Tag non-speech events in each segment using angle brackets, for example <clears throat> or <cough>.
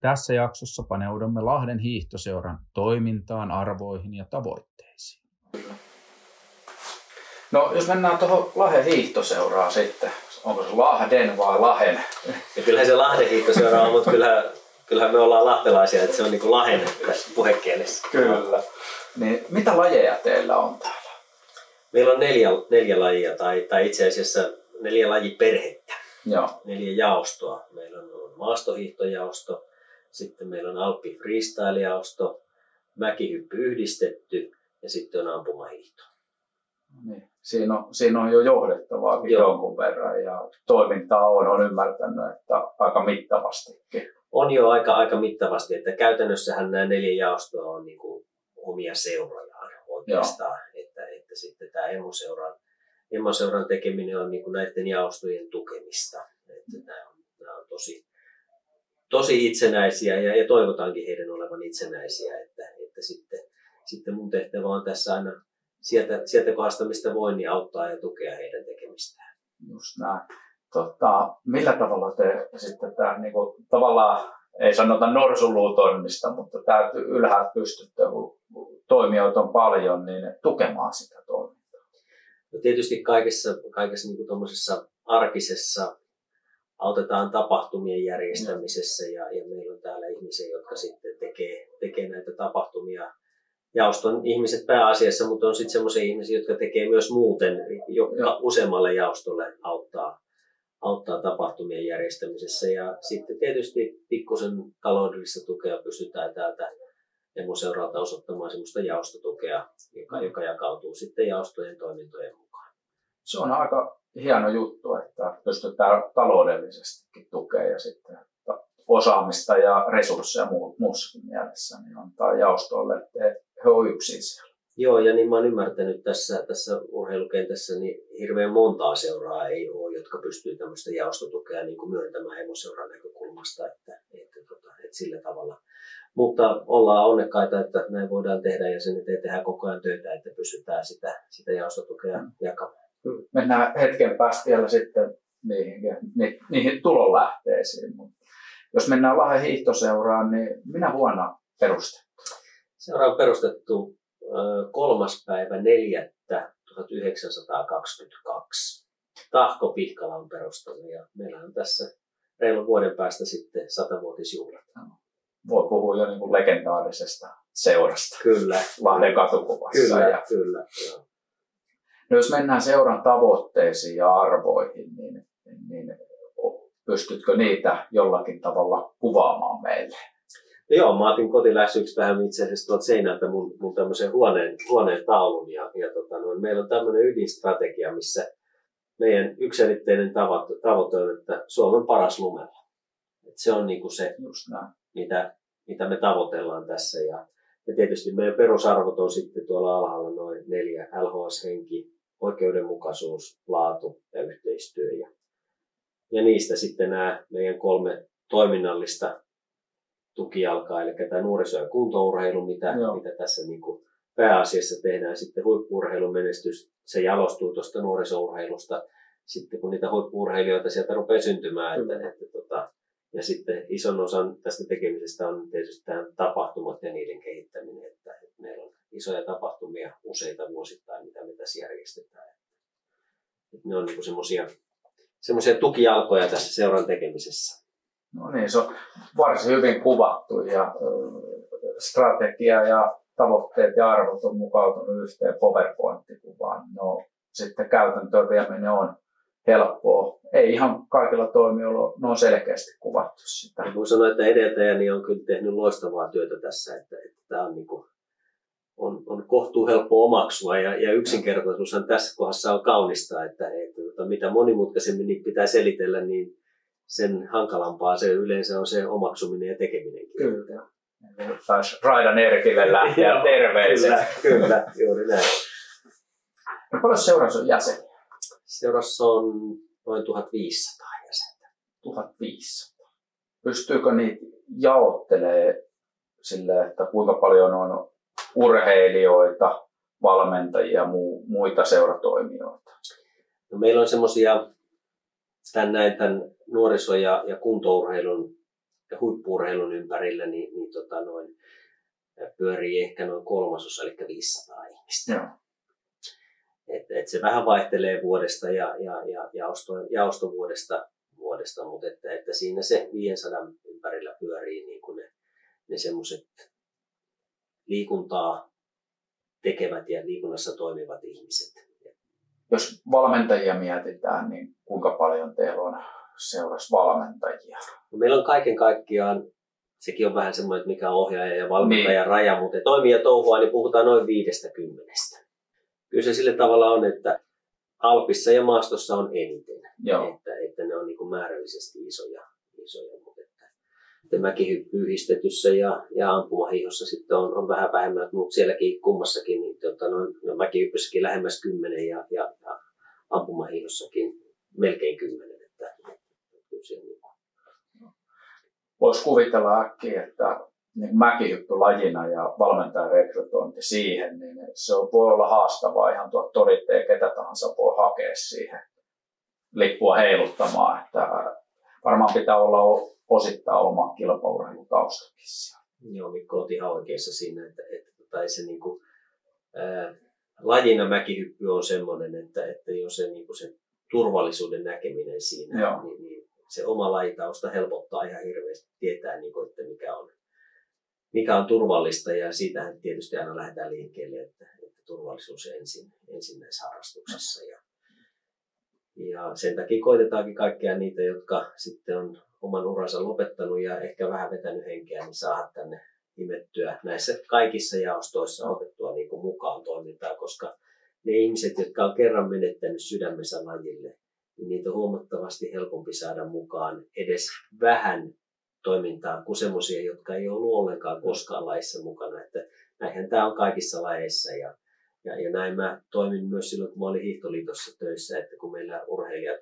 Tässä jaksossa paneudumme Lahden hiihtoseuran toimintaan, arvoihin ja tavoitteisiin. No jos mennään tuohon Lahden hiihtoseuraan sitten, onko se Lahden vai Lahen? Ja kyllähän se Lahden hiihtoseura on, mutta kyllähän, kyllähän me ollaan lahtelaisia, että se on niin kuin Lahden puhekielessä. Kyllä. Niin mitä lajeja teillä on täällä? Meillä on neljä, neljä lajia, tai, tai itse asiassa neljä lajiperhettä, Joo. neljä jaostoa. Meillä on maastohiihtojaosto, sitten meillä on Alppi freestyle-jaosto, mäkihyppy yhdistetty ja sitten on ampumahiihto. Niin. Siinä, on, siinä on jo johdettavaa jonkun verran ja toimintaa on, on ymmärtänyt, että aika mittavastikin. On jo aika, aika mittavasti, että käytännössähän nämä neljä jaostoa on niin kuin omia seurojaan oikeastaan. Että, että sitten tämä emoseuran, emoseuran tekeminen on niin kuin näiden jaostojen tukemista. Että nämä, on, nämä on tosi, tosi itsenäisiä ja, ja toivotaankin heidän olevan itsenäisiä, että, että sitten, sitten mun tehtävä on tässä aina sieltä, sieltä kohdasta, mistä voin, niin auttaa ja tukea heidän tekemistään. Just näin. Tota, millä tavalla te sitten tämä niin kuin, tavallaan, ei sanota norsuluutoimista, mutta täytyy ylhäältä pystytte, kun toimijoita on paljon, niin tukemaan sitä toimintaa. No tietysti kaikessa, kaikessa niin kuin arkisessa autetaan tapahtumien järjestämisessä ja, ja meillä on täällä ihmisiä, jotka sitten tekee, tekee näitä tapahtumia. Jaoston ihmiset pääasiassa, mutta on sitten sellaisia ihmisiä, jotka tekee myös muuten, jotka Joo. useammalle jaostolle auttaa, auttaa tapahtumien järjestämisessä. Ja sitten tietysti pikkusen taloudellista tukea pystytään täältä emoseuralta osoittamaan sellaista jaostotukea, joka, joka jakautuu sitten jaostojen toimintojen mukaan. Se on aika hieno juttu, että pystytään taloudellisestikin tukemaan ja sitten osaamista ja resursseja muu- muussakin mielessä, niin antaa jaostolle, että he ovat yksin siellä. Joo, ja niin mä oon ymmärtänyt tässä, tässä urheilukentässä, niin hirveän montaa seuraa ei ole, jotka pystyy tämmöistä jaostotukea niin kuin myöntämään emoseuran näkökulmasta, että, että, tota, että sillä tavalla. Mutta ollaan onnekkaita, että näin voidaan tehdä ja sen eteen tehdään koko ajan töitä, että pystytään sitä, sitä jaostotukea jakamaan. Mennään hetken päästä vielä sitten niihin, ni, niihin tulonlähteisiin. Mutta jos mennään Lahden hiihtoseuraan, niin minä vuonna perustettu? Seura on perustettu kolmas päivä 4. 1922. Tahko Pihkala on perustanut ja meillä on tässä reilun vuoden päästä sitten satavuotisjuhlat. Voi puhua jo niin kuin legendaarisesta seurasta Kyllä. Lahden katukuvassa. Kyllä, Ja, kyllä. Joo. No jos mennään seuran tavoitteisiin ja arvoihin, niin, niin pystytkö niitä jollakin tavalla kuvaamaan meille? No joo, mä otin kotiläksyksi tähän itse asiassa tuolta seinältä mun, mun tämmöisen huoneen, huoneen taulun. Ja, ja tota, no, meillä on tämmöinen ydinstrategia, missä meidän yksilitteinen tavoite, tavoite on, että Suomen paras lumella. Et se on niinku se, Just näin. mitä, mitä me tavoitellaan tässä. Ja, ja tietysti meidän perusarvot on sitten tuolla alhaalla noin neljä. LHS-henki, oikeudenmukaisuus, laatu ja yhteistyö. Ja, ja niistä sitten nämä meidän kolme toiminnallista tukijalkaa, eli tämä nuoriso- ja kuntourheilu, mitä, Joo. mitä tässä niin kuin pääasiassa tehdään. Sitten huippuurheilun menestys, se jalostuu tuosta nuorisourheilusta. Sitten kun niitä huippuurheilijoita sieltä rupeaa syntymään, että, Kyllä. että, tota, ja sitten ison osan tästä tekemisestä on tietysti tämä tapahtumat ja niiden kehittäminen, että, että meillä on isoja tapahtumia useita vuosittain, mitä me tässä järjestetään. Että ne on niin semmoisia semmoisia tukijalkoja tässä seuran tekemisessä. No niin, se on varsin hyvin kuvattu ja strategia ja tavoitteet ja arvot on mukautunut yhteen PowerPoint-kuvaan. No, sitten käytäntöön vieminen on helppoa. Ei ihan kaikilla toimijoilla ole noin selkeästi kuvattu sitä. Ja kun sanoin, että edeltäjäni on kyllä tehnyt loistavaa työtä tässä, että, että tämä on, niin kuin, on, on kohtuu helppo omaksua ja, ja yksinkertaisuushan tässä kohdassa on kaunista, että, että, että mitä monimutkaisemmin niitä pitää selitellä, niin sen hankalampaa se yleensä on se omaksuminen ja tekeminenkin. Kyllä. Taisi Raidan Erkille lähteä terveiset. Kyllä, kyllä, juuri näin. No paljon seurassa on jäseniä? Seurassa on noin 1500 jäsentä. 1500. Pystyykö niitä jaottelee sille, että kuinka paljon on urheilijoita, valmentajia ja muu, muita seuratoimijoita? No meillä on semmoisia tämän, näin, tämän nuoriso- ja, ja kuntourheilun huippuurheilun ympärillä, niin, niin tota noin, pyörii ehkä noin kolmasosa, eli 500 ihmistä. Joo. Et, et se vähän vaihtelee vuodesta ja, ja, ja jaosto, jaostovuodesta, vuodesta, mutta että, että siinä se 500 ympärillä pyörii niin kuin ne, ne semmoiset liikuntaa tekevät ja liikunnassa toimivat ihmiset. Jos valmentajia mietitään, niin kuinka paljon teillä on seurassa valmentajia? No meillä on kaiken kaikkiaan, sekin on vähän semmoinen, että mikä on ohjaaja ja valmentaja niin. raja, mutta toimia touhua, niin puhutaan noin viidestä kymmenestä. Kyllä se sille tavalla on, että Alpissa ja maastossa on eniten. Joo. Että, että ne on niin määrällisesti isoja, isoja että mäkihyppyyhistetyssä ja, ja ampumahiihossa sitten on, on vähän vähemmän, mutta sielläkin kummassakin, niin tota, no, no mäkihyppyssäkin lähemmäs kymmenen ja, ja, ja ampumahiihossakin melkein kymmenen. Että, niin Voisi kuvitella äkkiä, että niin mäkihyppylajina ja valmentajan rekrytointi siihen, niin se voi olla haastavaa ihan tuo toditteen, ketä tahansa voi hakea siihen lippua heiluttamaan. Että varmaan pitää olla osittain oma kilpaurheilutaustakin siellä. Joo, Mikko on ihan oikeassa siinä, että, että, että tota se niin kuin, ää, lajina mäkihyppy on semmoinen, että, että jos se, niin kuin se turvallisuuden näkeminen siinä, niin, niin, se oma lajitausta helpottaa ihan hirveästi tietää, niin kuin, että mikä on, mikä on turvallista ja siitähän tietysti aina lähdetään liikkeelle, että, että turvallisuus ensin, ensin näissä harrastuksissa. Ja, ja sen takia koitetaankin kaikkia niitä, jotka sitten on oman uransa lopettanut ja ehkä vähän vetänyt henkeä, niin saada tänne imettyä näissä kaikissa jaostoissa otettua niin kuin mukaan toimintaa, koska ne ihmiset, jotka on kerran menettänyt sydämensä lajille, niin niitä on huomattavasti helpompi saada mukaan edes vähän toimintaa kuin semmoisia, jotka ei ollut ollenkaan koskaan laissa mukana. Että näinhän tämä on kaikissa lajeissa ja, ja, ja näin mä toimin myös silloin, kun mä olin Hiihtoliitossa töissä, että kun meillä urheilijat,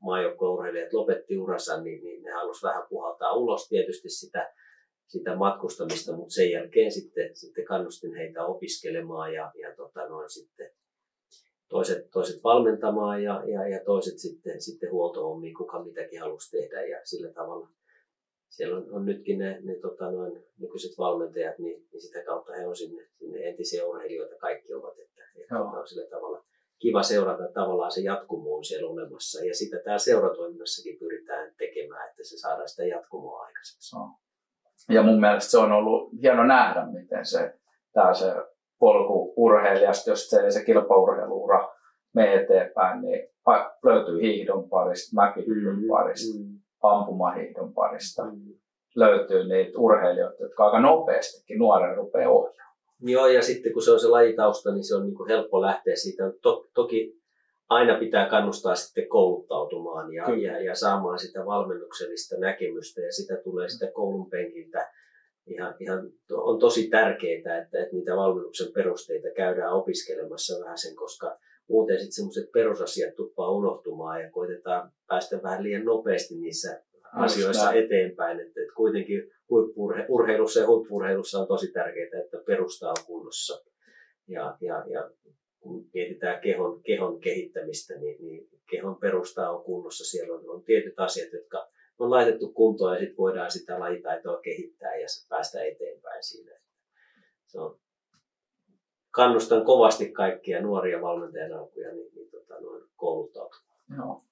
maajoukkourheilijat lopetti uransa, niin, niin ne halusivat vähän puhaltaa ulos tietysti sitä, sitä matkustamista, mutta sen jälkeen sitten, sitten kannustin heitä opiskelemaan ja, ja tota noin sitten toiset, toiset valmentamaan ja, ja, ja toiset sitten, sitten huoltohommiin, kuka mitäkin halusi tehdä. Ja sillä tavalla siellä on, on nytkin ne, ne tota, noin, nykyiset valmentajat, niin, niin, sitä kautta he on sinne, sinne entisiä urheilijoita kaikki ovat, että, että on sillä tavalla kiva seurata tavallaan se jatkumo on siellä olemassa ja sitä täällä seuratoiminnassakin pyritään tekemään, että se saadaan sitä jatkumoa aikaiseksi. No. Ja mun mielestä se on ollut hieno nähdä, miten se, tää se polku urheilijasta, jos se, se kilpaurheiluura menee eteenpäin, niin löytyy hiihdon parista, mäkihyppyn mm, parista, mm ampumahiihdon parista mm. löytyy niitä urheilijoita, jotka aika nopeastikin nuoren rupeaa ohjaamaan. Joo, ja sitten kun se on se lajitausta, niin se on niin kuin helppo lähteä siitä. To, toki aina pitää kannustaa sitten kouluttautumaan ja, ja, ja saamaan sitä valmennuksellista näkemystä, ja sitä tulee sitä koulun penkiltä. Ihan, ihan, on tosi tärkeää, että, että niitä valmennuksen perusteita käydään opiskelemassa vähän sen, koska muuten sitten semmoiset perusasiat tuppaa unohtumaan ja koitetaan päästä vähän liian nopeasti niissä asioissa näin. eteenpäin. Että, että kuitenkin huippurheilussa ja huippurheilussa on tosi tärkeää, että perusta on kunnossa. Ja, ja, ja kun mietitään kehon, kehon kehittämistä, niin, niin kehon perusta on kunnossa. Siellä on, on tietyt asiat, jotka on laitettu kuntoon ja sitten voidaan sitä lajitaitoa kehittää ja päästä eteenpäin siinä. Se on kannustan kovasti kaikkia nuoria valmentajan alkuja niin, niin tota, noin kouluttautumaan. Joo.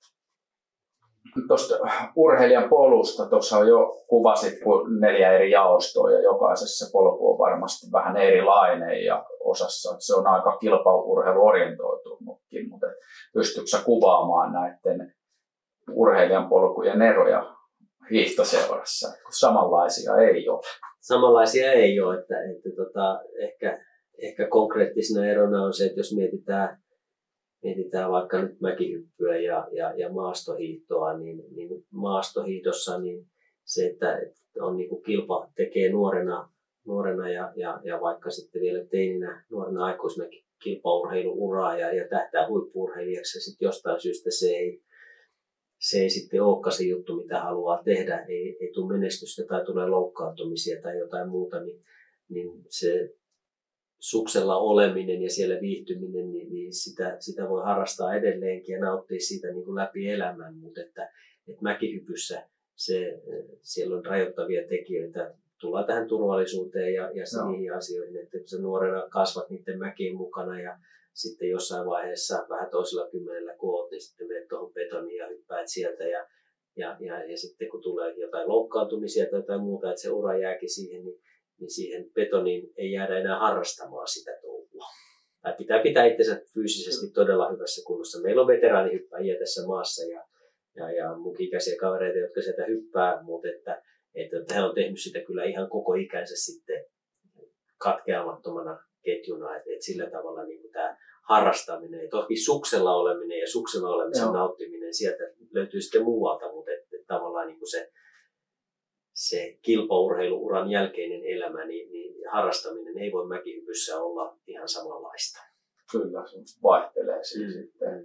Tuosta urheilijan polusta, tuossa jo kuvasit neljä eri jaostoa ja jokaisessa polku on varmasti vähän erilainen ja osassa se on aika kilpaurheiluorientoitunutkin, mutta pystytkö kuvaamaan näiden urheilijan polkujen eroja hiihtoseurassa, kun samanlaisia ei ole? Samanlaisia ei ole, että, että tota, ehkä ehkä konkreettisena erona on se, että jos mietitään, mietitään vaikka nyt mäkihyppyä ja, ja, ja maastohiihtoa, niin, niin maastohiitossa niin se, että, on niin kuin kilpa tekee nuorena, nuorena ja, ja, ja, vaikka sitten vielä teininä nuorena aikuisena kilpaurheiluuraa ja, ja tähtää huippuurheilijaksi ja sitten jostain syystä se ei, se ei sitten olekaan se juttu, mitä haluaa tehdä, ei, ei tule menestystä tai tulee loukkaantumisia tai jotain muuta, niin, niin se suksella oleminen ja siellä viihtyminen, niin, niin sitä, sitä voi harrastaa edelleenkin ja nauttia siitä niin kuin läpi elämän, mutta että, että mäkihypyssä se, siellä on rajoittavia tekijöitä. Tullaan tähän turvallisuuteen ja, ja Joo. niihin asioihin, että kun sä nuorena kasvat niiden mäkien mukana ja sitten jossain vaiheessa vähän toisella kymmenellä kun oot, niin sitten menet tuohon betoniin ja hyppäät sieltä ja, ja, ja, ja sitten kun tulee jotain loukkaantumisia tai jotain muuta, että se ura jääkin siihen, niin, niin siihen betoniin ei jäädä enää harrastamaan sitä touhua. Tai pitää pitää itsensä fyysisesti todella hyvässä kunnossa. Meillä on veteraanihyppäjiä tässä maassa ja, ja, ja mun ikäisiä kavereita, jotka sieltä hyppää, mutta että, että he on tehnyt sitä kyllä ihan koko ikänsä sitten katkeamattomana ketjuna, että, että sillä tavalla niin kuin tämä harrastaminen, ja toki suksella oleminen ja suksella olemisen Joo. nauttiminen sieltä löytyy sitten muualta, mutta että, että tavallaan niin kuin se, se kilpaurheiluuran jälkeinen elämä, niin, niin harrastaminen ei voi mäkihypyssä olla ihan samanlaista. Kyllä, se vaihtelee Mm. sitten.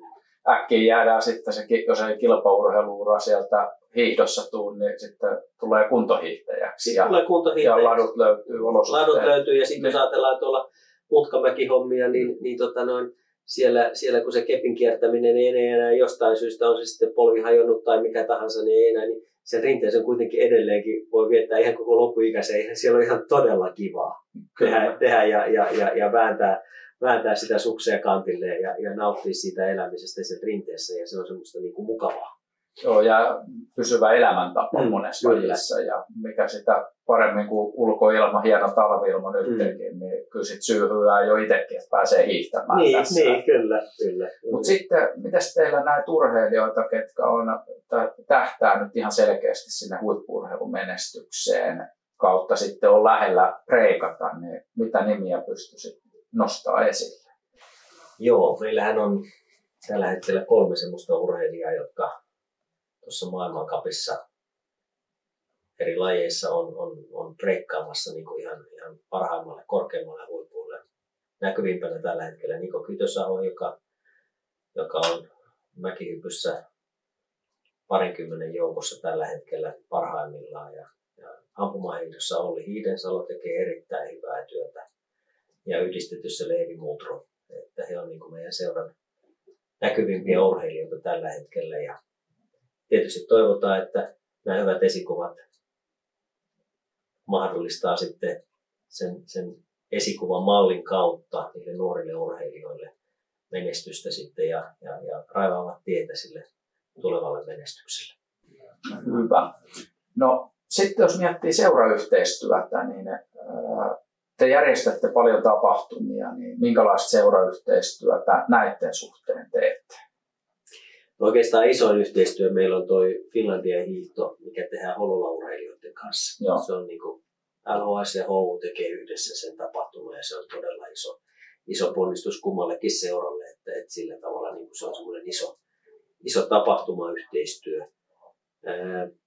Äkkiä jäädään sitten, se, jos ei kilpaurheiluura sieltä hiihdossa tuu, niin sitten tulee kuntohiihtäjäksi. Sitten tulee Ja, kuntohiihtäjä. ja ladut löytyy olosuhteet. Ladut löytyy ja sitten jos Niin. ajatellaan tuolla mutkamäkihommia, niin, niin tota noin, siellä, siellä kun se kepin kiertäminen ei enää jostain syystä on se sitten polvi hajonnut tai mikä tahansa, niin ei enää, niin sen rinteeseen kuitenkin edelleenkin voi viettää ihan koko loppuikäisen. Siellä on ihan todella kivaa tehdä, tehdä ja, ja, ja, ja vääntää, vääntää sitä suksea kantille ja, ja nauttia siitä elämisestä sen rinteessä ja se on semmoista niin kuin mukavaa. Joo, ja pysyvä elämäntapa Mm, monessa kyllä. lajissa. Ja mikä sitä paremmin kuin ulkoilma, hieno talviilma Mm. nytkin, niin kyllä sit syyhyää jo itsekin, että pääsee hiihtämään Niin, tässä. niin, kyllä, kyllä. Mutta sitten, mitäs teillä näitä urheilijoita, ketkä on, tä- tähtää nyt ihan selkeästi sinne huippuurheilumenestykseen kautta sitten on lähellä preikata, niin mitä nimiä pystyisit nostaa esille? Joo, meillähän on tällä hetkellä kolme semmoista urheilijaa, jotka tuossa maailmankapissa eri lajeissa on, on, on breikkaamassa niin kuin ihan, ihan parhaimmalle, korkeimmalle huipulle. Näkyvimpänä tällä hetkellä Niko Kytösaho, joka, joka on mäkihypyssä parinkymmenen joukossa tällä hetkellä parhaimmillaan. Ja, ja ampumahiihdossa Olli Hiidensalo tekee erittäin hyvää työtä. Ja yhdistetyssä Leivi Mutro että he on niin kuin meidän seuran näkyvimpiä urheilijoita tällä hetkellä. Ja tietysti toivotaan, että nämä hyvät esikuvat mahdollistaa sitten sen, sen esikuvan mallin kautta niille nuorille urheilijoille menestystä sitten ja, ja, ja raivaavat tietä sille tulevalle menestykselle. Hyvä. No sitten jos miettii seurayhteistyötä, niin ää, te järjestätte paljon tapahtumia, niin minkälaista seurayhteistyötä näiden suhteen teette? No Oikeastaan isoin yhteistyö meillä on toi Finlandia hiihto, mikä tehdään Hollola-urheilijoiden kanssa. Joo. Se on niin kuin LHS ja HU tekee yhdessä sen tapahtuman ja se on todella iso, iso ponnistus kummallekin seuralle, että, että sillä tavalla niin kuin se on semmoinen iso, iso tapahtumayhteistyö.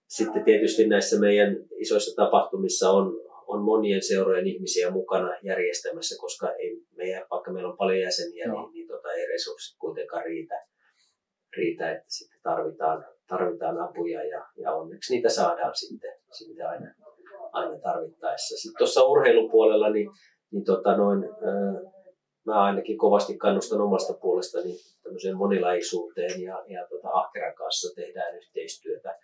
Sitten tietysti näissä meidän isoissa tapahtumissa on, on monien seurojen ihmisiä mukana järjestämässä, koska ei meidän, vaikka meillä on paljon jäseniä, Joo. niin, niin tota, ei resurssit kuitenkaan riitä, riitä että sitten tarvitaan, tarvitaan apuja ja, ja onneksi niitä saadaan sitten, sitten aina, aina tarvittaessa. Sitten tuossa urheilupuolella, niin, niin tota noin, ää, mä ainakin kovasti kannustan omasta puolestani tämmöiseen monilaisuuteen ja, ja tota Ahkeran kanssa tehdään yhteistyötä.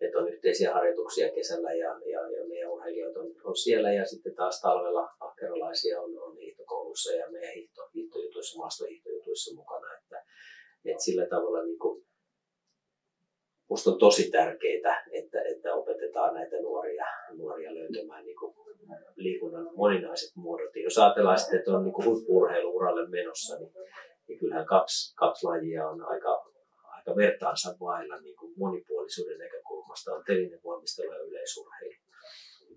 Että on yhteisiä harjoituksia kesällä ja, ja, ja meidän urheilijat on, on, siellä ja sitten taas talvella ahkeralaisia on, on hiihtokoulussa ja meidän hiihto, hiihtojutuissa, maastohiihtojutuissa että sillä tavalla niin kuin, musta on tosi tärkeää, että, että opetetaan näitä nuoria, nuoria löytämään niin kuin liikunnan moninaiset muodot. Ja jos ajatellaan sitten, että on niin huippu-urheiluuralle menossa, niin, niin kyllähän kaksi, kaksi lajia on aika, aika vertaansa vailla niin kuin monipuolisuuden näkökulmasta on telinen voimistelu ja yleisurheilu.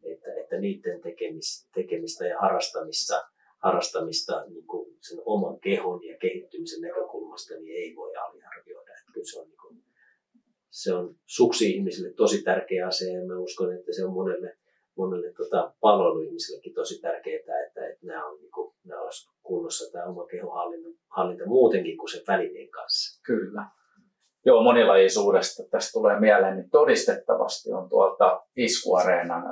Että, että niiden tekemistä ja harrastamista, harrastamista niin kuin sen oman kehon ja kehittymisen näkökulmasta niin ei voi aliarvioida. Että kyllä se on, niin kuin, se on suksi-ihmisille tosi tärkeä asia ja mä uskon, että se on monelle, monelle tota, palveluihmisillekin tosi tärkeää, että, että nämä, on, niin kuin, nämä olisi kunnossa tämä oma kehonhallinta hallinta muutenkin kuin sen välineen kanssa. Kyllä. Joo, monilajisuudesta tästä tulee mieleen, niin todistettavasti on tuolta Iskuareenan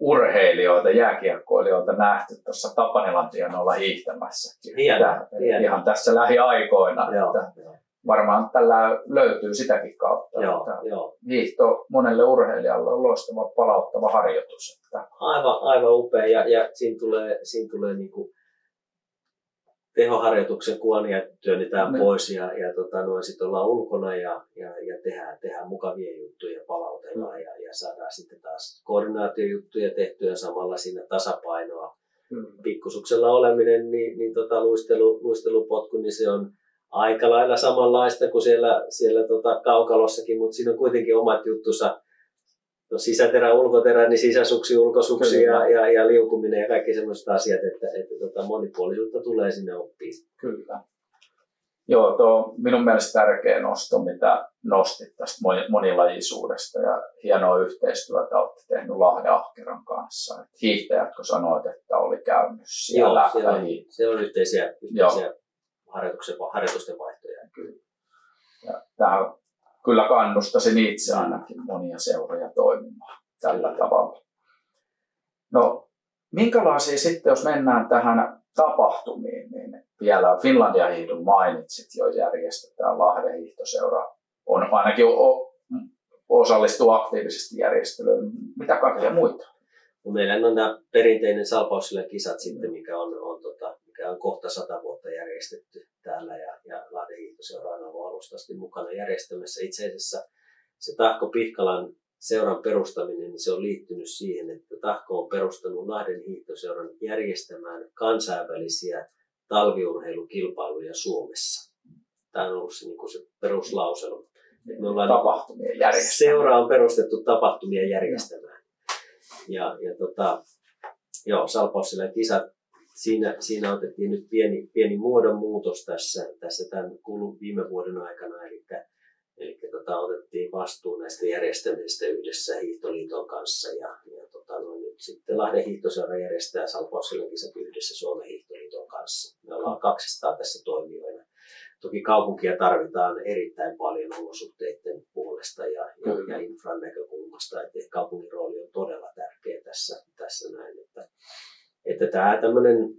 urheilijoita, jääkiekkoilijoita nähty tuossa Tapanilan tienoilla hiihtämässä. Hieno, hieno. Ihan tässä lähiaikoina. Joo, Että, joo. varmaan tällä löytyy sitäkin kautta. Joo, että joo. Hiihto monelle urheilijalle on loistava palauttava harjoitus. Että Aivan, aivan upea ja, ja siinä tulee, siinä tulee niin kuin tehoharjoituksen kuonia työnnetään Niin. pois ja, ja tota, noin sitten ollaan ulkona ja, ja, ja tehdään, tehdään mukavia juttuja, palautellaan ja, ja saadaan sitten taas koordinaatiojuttuja tehtyä samalla siinä tasapainoa. Pikkusuksella oleminen, niin, niin tota, luistelu, luistelupotku, niin se on aika lailla samanlaista kuin siellä, siellä tota, kaukalossakin, mutta siinä on kuitenkin omat juttusa. No, sisäterä, ulkoterä, niin sisäsuksi, ulkosuksi ja, Kyllä. ja, ja liukuminen ja kaikki sellaiset asiat, että, että tota, monipuolisuutta tulee sinne oppiin. Kyllä. Joo, tuo on minun mielestä tärkeä nosto, mitä nostit tästä moni- monilajisuudesta ja hienoa yhteistyötä olette tehnyt Lahden Ahkeran kanssa. Et hiihtäjät, kun sanoit, että oli käynyt siellä. Joo, siellä on, lähi- siellä on yhteisiä, yhteisiä harjoituksen, harjoitusten vaihtoja. Ja tähän kyllä kannustaisin itse ainakin monia seuroja toimimaan tällä tavalla. No, minkälaisia sitten, jos mennään tähän tapahtumiin, niin vielä Finlandia hiihdon mainitsit jo järjestetään Lahden hiihtoseura. On ainakin osallistuu aktiivisesti järjestelyyn. Mitä kaikkea muita? No meillä on nämä perinteinen salpaussille kisat sitten, mikä on, on, tota, mikä on kohta sata vuotta järjestetty täällä ja, ja hiihtoseura on ollut alusta asti mukana järjestämässä. Itse asiassa se Tahko Pihkalan seuran perustaminen, niin se on liittynyt siihen, että Tahko on perustanut Lahden hiihtoseuran järjestämään kansainvälisiä talviurheilukilpailuja Suomessa. Tämä on ollut se, niin kuin se peruslauselma. Me ollaan järjestämään. Seura on perustettu tapahtumia järjestämään. Ja, ja tota, joo, Salpaussilla kisat, siinä, siinä otettiin nyt pieni, pieni muodonmuutos tässä, tässä tämän kulun viime vuoden aikana, eli, eli tota, otettiin vastuu näistä järjestämisistä yhdessä Hiihtoliiton kanssa ja, ja tota, no, nyt sitten Lahden hiihtoseura järjestää Salpaussilla kisat yhdessä Suomen hiihtoliiton kanssa. Me ollaan 200 tässä toimijoina. Toki kaupunkia tarvitaan erittäin paljon olosuhteiden puolesta ja, ja, Kyllä. ja infran näkökulmasta, että kaupungin rooli on todella tärkeä tässä, tässä näin. Että, että tämä tämmöinen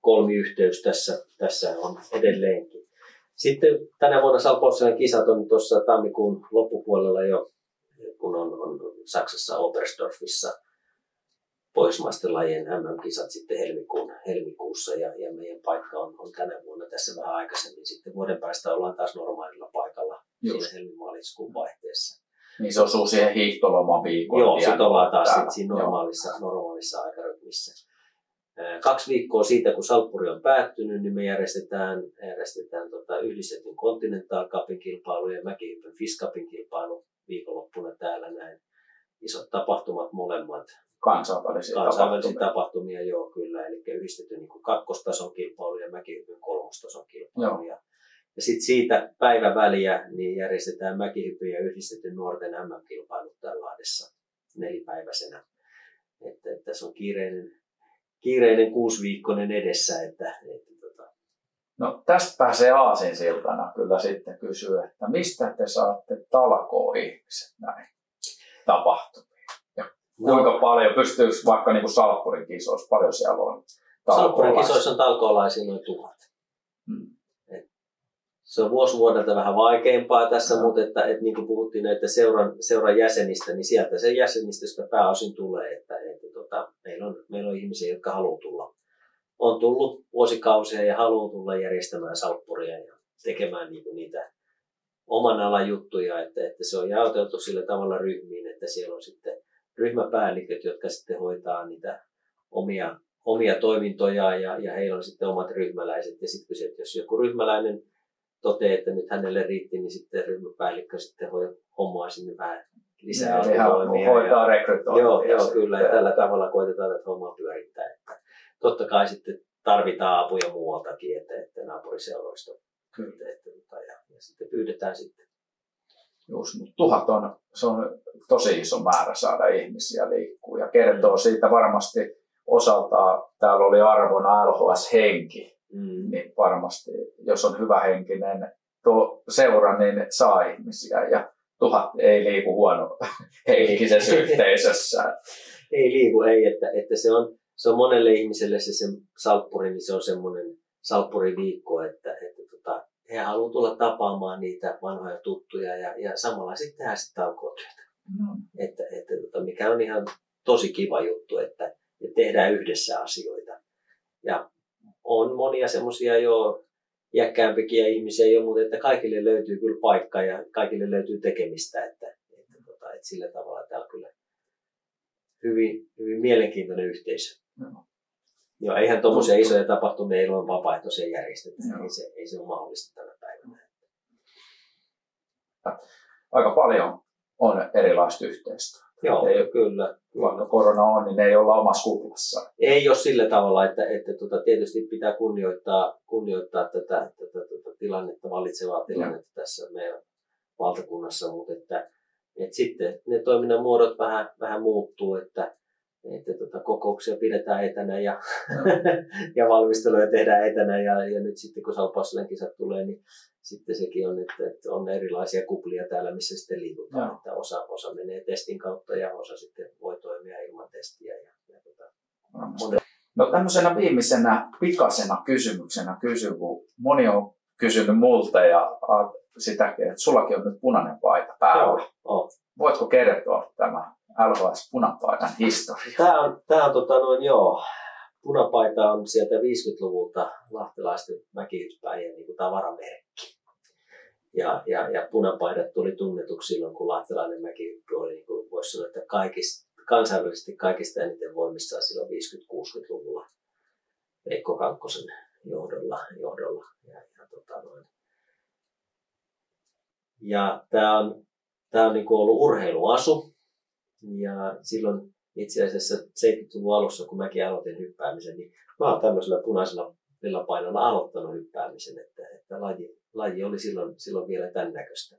kolmiyhteys tässä, tässä on edelleenkin. Sitten tänä vuonna Salpausselän kisat on tuossa tammikuun loppupuolella jo, kun on, on Saksassa Oberstdorfissa pohjoismaisten lajien MM-kisat sitten helmikuun, helmikuussa ja, ja meidän paikka on, on tänä vuonna tässä vähän aikaisemmin. Sitten vuoden päästä ollaan taas normaalilla paikalla Just. siinä helmimaaliskuun vaihteessa. Niin se osuu siihen hiihtolomaviikon Joo, sitten ollaan taas sit siinä normaalissa, normaalissa aikarytmissä. Kaksi viikkoa siitä, kun Salppuri on päättynyt, niin me järjestetään, järjestetään tota yhdistetyn Continental Cupin kilpailu ja Mäkihyppyn Fish Cupin kilpailu viikonloppuna täällä näin. Isot tapahtumat molemmat. Kansainvälisiä, Kansainvälisiä tapahtumia. tapahtumia, joo kyllä. Eli yhdistetty niin kuin kakkostason kilpailu ja Mäkihyppyn kolmostason kilpailu. Ja, ja sitten siitä päivän väliä niin järjestetään Mäkihyppyn ja yhdistetyn nuorten MM-kilpailut täällä Lahdessa nelipäiväisenä. Että, että tässä on kiireinen, kiireinen kuusiviikkoinen edessä. Että, että tota, No tästä pääsee aasinsiltana kyllä sitten kysyä, että mistä te saatte talkoo-ihmiset näin tapahtumiin? Ja kuinka paljon, pystyykö vaikka niin kuin Salppurin kisoissa, paljon siellä on Salppurin kisoissa on talkoolaisia noin tuhat. Hmm. Se on vuosi vuodelta vähän vaikeampaa tässä, Joo. mutta että, että niin kuin puhuttiin näitä seuran, seuran jäsenistä, niin sieltä se jäsenistöstä pääosin tulee, että, että tota, meillä, on, meillä on ihmisiä, jotka haluaa tulla. On tullut vuosikausia ja haluaa tulla järjestämään salppuria ja tekemään niin kuin niitä oman alan juttuja, että, että se on jaoteltu sillä tavalla ryhmiin, että siellä on sitten ryhmäpäälliköt, jotka sitten hoitaa niitä omia, omia toimintoja ja, ja heillä on sitten omat ryhmäläiset. Ja sitten jos joku ryhmäläinen toteaa, että nyt hänelle riitti, niin sitten ryhmäpäällikkö sitten voi hommaa sinne vähän lisää Niin, ja- hoitaa rekrytointia. Joo, joo kyllä. Ja tällä tavalla koitetaan tätä hommaa pyörittää. Että totta kai sitten tarvitaan apuja muualtakin, että, että naapuriseuroista. Kyllä. Että, ja, ja sitten pyydetään sitten. Just, mutta tuhat on, se on tosi iso määrä saada ihmisiä liikkuu ja kertoo siitä varmasti osaltaan, täällä oli arvona LHS-henki, Mm. niin varmasti, jos on hyvä henkinen tuo seura, niin saa ihmisiä ja tuhat ei liiku huono <laughs> henkisessä <laughs> yhteisössä. Ei liiku, ei, että, että se, on, se on monelle ihmiselle se, se salppuri, niin se on semmoinen salppuriviikko, että, että tota, he haluavat tulla tapaamaan niitä vanhoja tuttuja ja, ja samalla sitten tehdä sitä taukotyötä. No. Että, että, tota, mikä on ihan tosi kiva juttu, että, että tehdään yhdessä asioita. Ja on monia semmoisia jo iäkkäämpikin ihmisiä jo, mutta että kaikille löytyy kyllä paikka ja kaikille löytyy tekemistä, että, että, tota, että sillä tavalla täällä kyllä hyvin, hyvin mielenkiintoinen yhteisö. No. Joo, eihän tuommoisia isoja tapahtumia ilman vapaaehtoisia järjestetä, no. ei, se, ei se ole mahdollista tänä päivänä. Aika paljon on erilaista yhteistyötä. Joo, ei, kyllä. Vaikka korona on, niin ne ei olla omassa kuplassa. Ei ole sillä tavalla, että, että tuota, tietysti pitää kunnioittaa, kunnioittaa tätä, tätä, tätä tilannetta, vallitsevaa tilannetta ja. tässä meidän valtakunnassa, mutta että, että sitten ne toiminnan muodot vähän, vähän muuttuu, että, että tuota, kokouksia pidetään etänä ja, no. <laughs> ja valmisteluja tehdään etänä ja, ja nyt sitten kun Salpausselän kisat tulee, niin sitten sekin on, että, että on erilaisia kuplia täällä, missä sitten liikutaan, no. että osa, osa menee testin kautta ja osa sitten voi toimia ilman testiä. Ja, ja tuota, No tämmöisenä viimeisenä pikasena kysymyksenä kysyn, kun moni on kysynyt multa ja sitäkin, että sullakin on nyt punainen paita päällä. Joo, oh. Voitko kertoa tämä LHS punapaidan historia? Tämä on, tämä on tota noin, joo, punapaita on sieltä 50-luvulta lahtelaisten mäkihyppäjien niin tavaramerkki. Ja, ja, ja punapaidat tuli tunnetuksi silloin, kun lahtelainen mäkihyppy oli, niin kuin voisi sanoa, että kaikista, kansainvälisesti kaikista eniten voimissaan silloin 50-60-luvulla Veikko Kankkosen johdolla. johdolla. Ja, ja, tota noin. ja tämä on, tämä on niin kuin ollut urheiluasu. Ja silloin itse asiassa 70-luvun alussa, kun mäkin aloitin hyppäämisen, niin mä oon tämmöisellä punaisella villapainolla aloittanut hyppäämisen, että, että laji, laji oli silloin, silloin vielä tämän näköistä.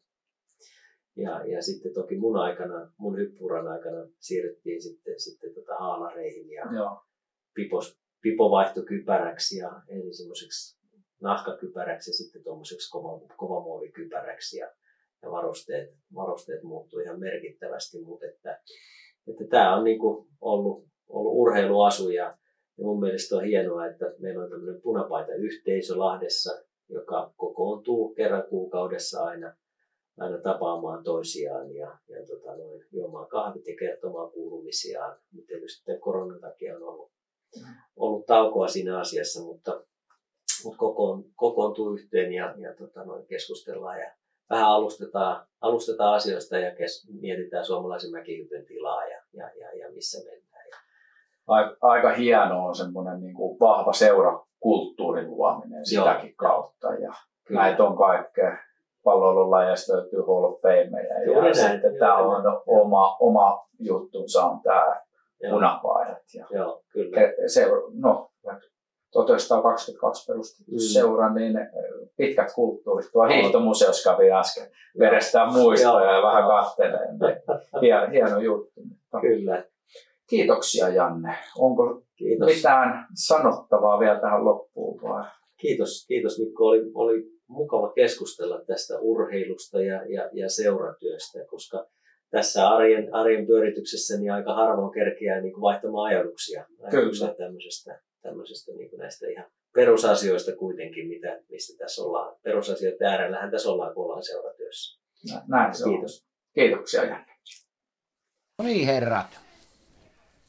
Ja, ja sitten toki mun aikana, mun hyppyuran aikana siirryttiin sitten, sitten tota haalareihin ja Joo. Pipos, Pipo vaihtoi kypäräksi ja eli semmoiseksi nahkakypäräksi ja sitten tuommoiseksi kova, kovamuovikypäräksi ja, ja varusteet, varusteet muuttui ihan merkittävästi, mutta että että tämä on niin kuin ollut, ollut urheiluasu ja, ja mun mielestä on hienoa, että meillä on tämmöinen punapaita yhteisö Lahdessa, joka kokoontuu kerran kuukaudessa aina, aina tapaamaan toisiaan ja, ja tota noin, juomaan kahvit ja kertomaan kuulumisiaan. Miten sitten koronan takia on ollut, ollut taukoa siinä asiassa, mutta, mutta kokoon, kokoontuu yhteen ja, ja tota noin, keskustellaan ja vähän alustetaan, alustetaan asioista ja kes, mietitään suomalaisen mäkihypyn tilaa ja, ja, ja, ja missä mennään. Aika, aika hieno on semmoinen niin kuin vahva seurakulttuurin luominen sitäkin Joo, kautta. Ja kyllä. näitä on kaikkea. Palloilulajeista löytyy Hall of Fame ja, ja sitten tämä on oma, oma juttunsa on tämä punapaidat. Ja Joo, kyllä. Se, no, 1922 perustettu mm. seura, niin eh, pitkät kulttuurit. Tuo hiihtomuseos kävi äsken verestään muistoja ja vähän kattelee. <laughs> Hieno, hieno juttu. Kyllä. Kiitoksia Janne. Onko Kiitos. mitään sanottavaa vielä tähän loppuun vai? Kiitos, kiitos Mikko. Oli, oli mukava keskustella tästä urheilusta ja, ja, ja seuratyöstä, koska tässä arjen, arjen pyörityksessä niin aika harvoin kerkeää niin kuin vaihtamaan ajatuksia, ajatuksia tämmöisestä tämmöisestä niin näistä ihan perusasioista kuitenkin, mitä, mistä tässä ollaan. Perusasioiden äärellähän tässä ollaan, kun ollaan seuratyössä. Näin se Kiitos. On. Kiitoksia Janne. No niin herrat.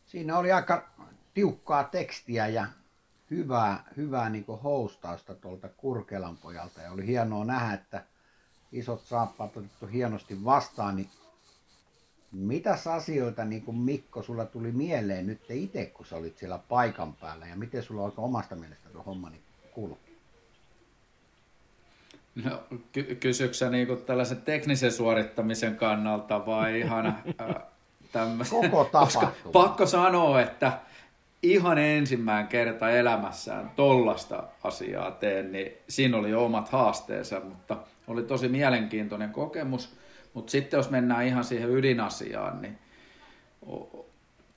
Siinä oli aika tiukkaa tekstiä ja hyvää, hyvää niin hostausta tuolta Kurkelan pojalta. Ja oli hienoa nähdä, että isot saappaat otettu hienosti vastaan, niin Mitäs asioita, niin kuin Mikko, sulla tuli mieleen nyt itse, kun sä olit siellä paikan päällä, ja miten sulla on omasta mielestä tuo homma niin kulki? No, ky- kysyksä niin kuin tällaisen teknisen suorittamisen kannalta vai ihan äh, tämmöisen? Koko tapahtuma. pakko sanoa, että ihan ensimmäinen kerta elämässään tollasta asiaa teen, niin siinä oli omat haasteensa, mutta oli tosi mielenkiintoinen kokemus – mutta sitten jos mennään ihan siihen ydinasiaan, niin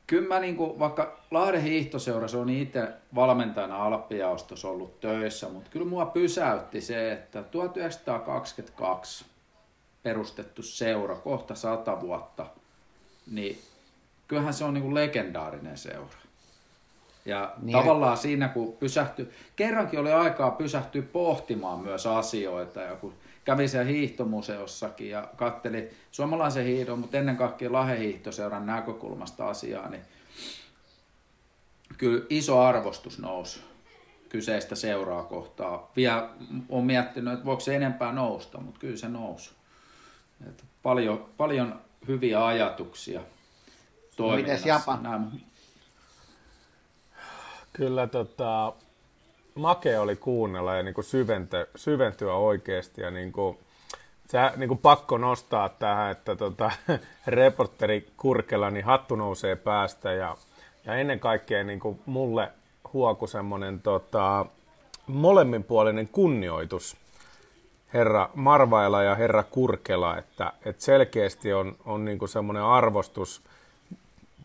kyllä mä niin kuin, vaikka Lahden hiihtoseurassa on itse valmentajana Alppijaostossa ollut töissä, mutta kyllä mua pysäytti se, että 1922 perustettu seura, kohta sata vuotta, niin kyllähän se on niin kuin legendaarinen seura. Ja niin. tavallaan siinä, kun pysähtyi, kerrankin oli aikaa pysähtyä pohtimaan myös asioita, ja kun kävin siellä hiihtomuseossakin ja katteli suomalaisen hiihdon, mutta ennen kaikkea lahehiihtoseuran näkökulmasta asiaa, niin kyllä iso arvostus nousi kyseistä seuraa kohtaa. Vielä on miettinyt, että voiko se enempää nousta, mutta kyllä se nousi. Että paljon, paljon hyviä ajatuksia toiminnassa. No, Japan? Nämä... Kyllä tota, make oli kuunnella ja niin kuin syventyä, oikeasti ja niin kuin, sä, niin kuin pakko nostaa tähän, että tota, <laughs> reporteri Kurkela, niin hattu nousee päästä ja, ja ennen kaikkea niin kuin mulle huoku semmoinen tota, molemminpuolinen kunnioitus herra Marvaila ja herra Kurkela, että, että selkeästi on, on niin semmoinen arvostus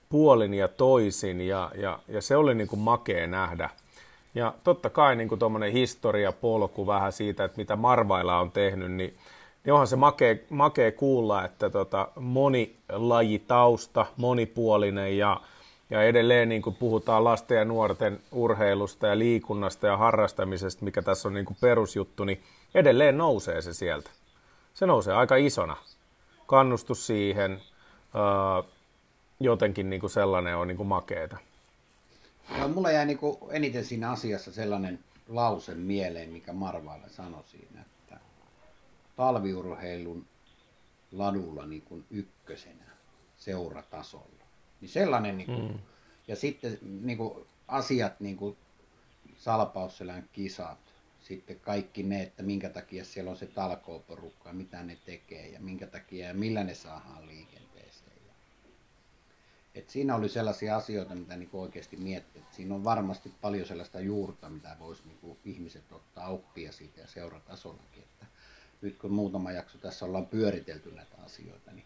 puolin ja toisin ja, ja, ja se oli niin makea nähdä. Ja totta kai niin tuommoinen historiapolku vähän siitä, että mitä Marvailla on tehnyt, niin, niin onhan se makea, makea kuulla, että tota, monilajitausta, monipuolinen ja, ja edelleen niin kuin puhutaan lasten ja nuorten urheilusta ja liikunnasta ja harrastamisesta, mikä tässä on niin kuin perusjuttu, niin edelleen nousee se sieltä. Se nousee aika isona. Kannustus siihen, jotenkin niin kuin sellainen on niin kuin makeeta. No, mulla jäi niin eniten siinä asiassa sellainen lause mieleen, mikä Marvaille sanoi siinä, että talviurheilun ladulla niin kuin ykkösenä seuratasolla. Niin sellainen, niin kuin, mm. ja sitten niin kuin asiat, niin kuin Salpausselän kisat, sitten kaikki ne, että minkä takia siellä on se talkooporukka, mitä ne tekee ja minkä takia ja millä ne saadaan liikenteeseen. Et siinä oli sellaisia asioita, mitä niin oikeasti miettii. Siinä on varmasti paljon sellaista juurta, mitä voisi niin ihmiset ottaa oppia siitä ja seuratasollakin. Että nyt kun muutama jakso tässä ollaan pyöritelty näitä asioita, niin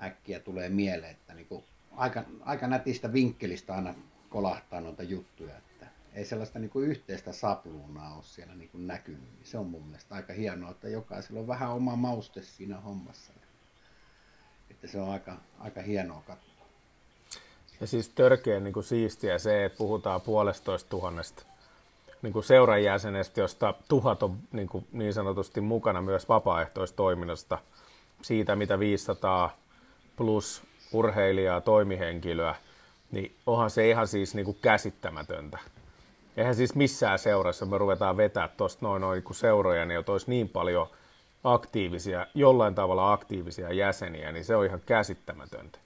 äkkiä tulee mieleen, että niin aika, aika nätistä vinkkelistä aina kolahtaa noita juttuja, että ei sellaista niin kuin yhteistä sapluunaa ole siellä niin kuin näkynyt. Se on mun mielestä aika hienoa, että jokaisella on vähän oma mauste siinä hommassa. Että se on aika, aika hienoa katsoa. Ja siis törkeä niin kuin siistiä se, että puhutaan puolestoista tuhannesta niin kuin seuran jäsenestä, josta tuhat on niin, kuin niin sanotusti mukana myös vapaaehtoistoiminnasta. Siitä, mitä 500 plus urheilijaa, toimihenkilöä, niin onhan se ihan siis niin kuin käsittämätöntä. Eihän siis missään seurassa me ruvetaan vetää tuosta noin, noin niin seuroja, niin olisi niin paljon aktiivisia, jollain tavalla aktiivisia jäseniä, niin se on ihan käsittämätöntä.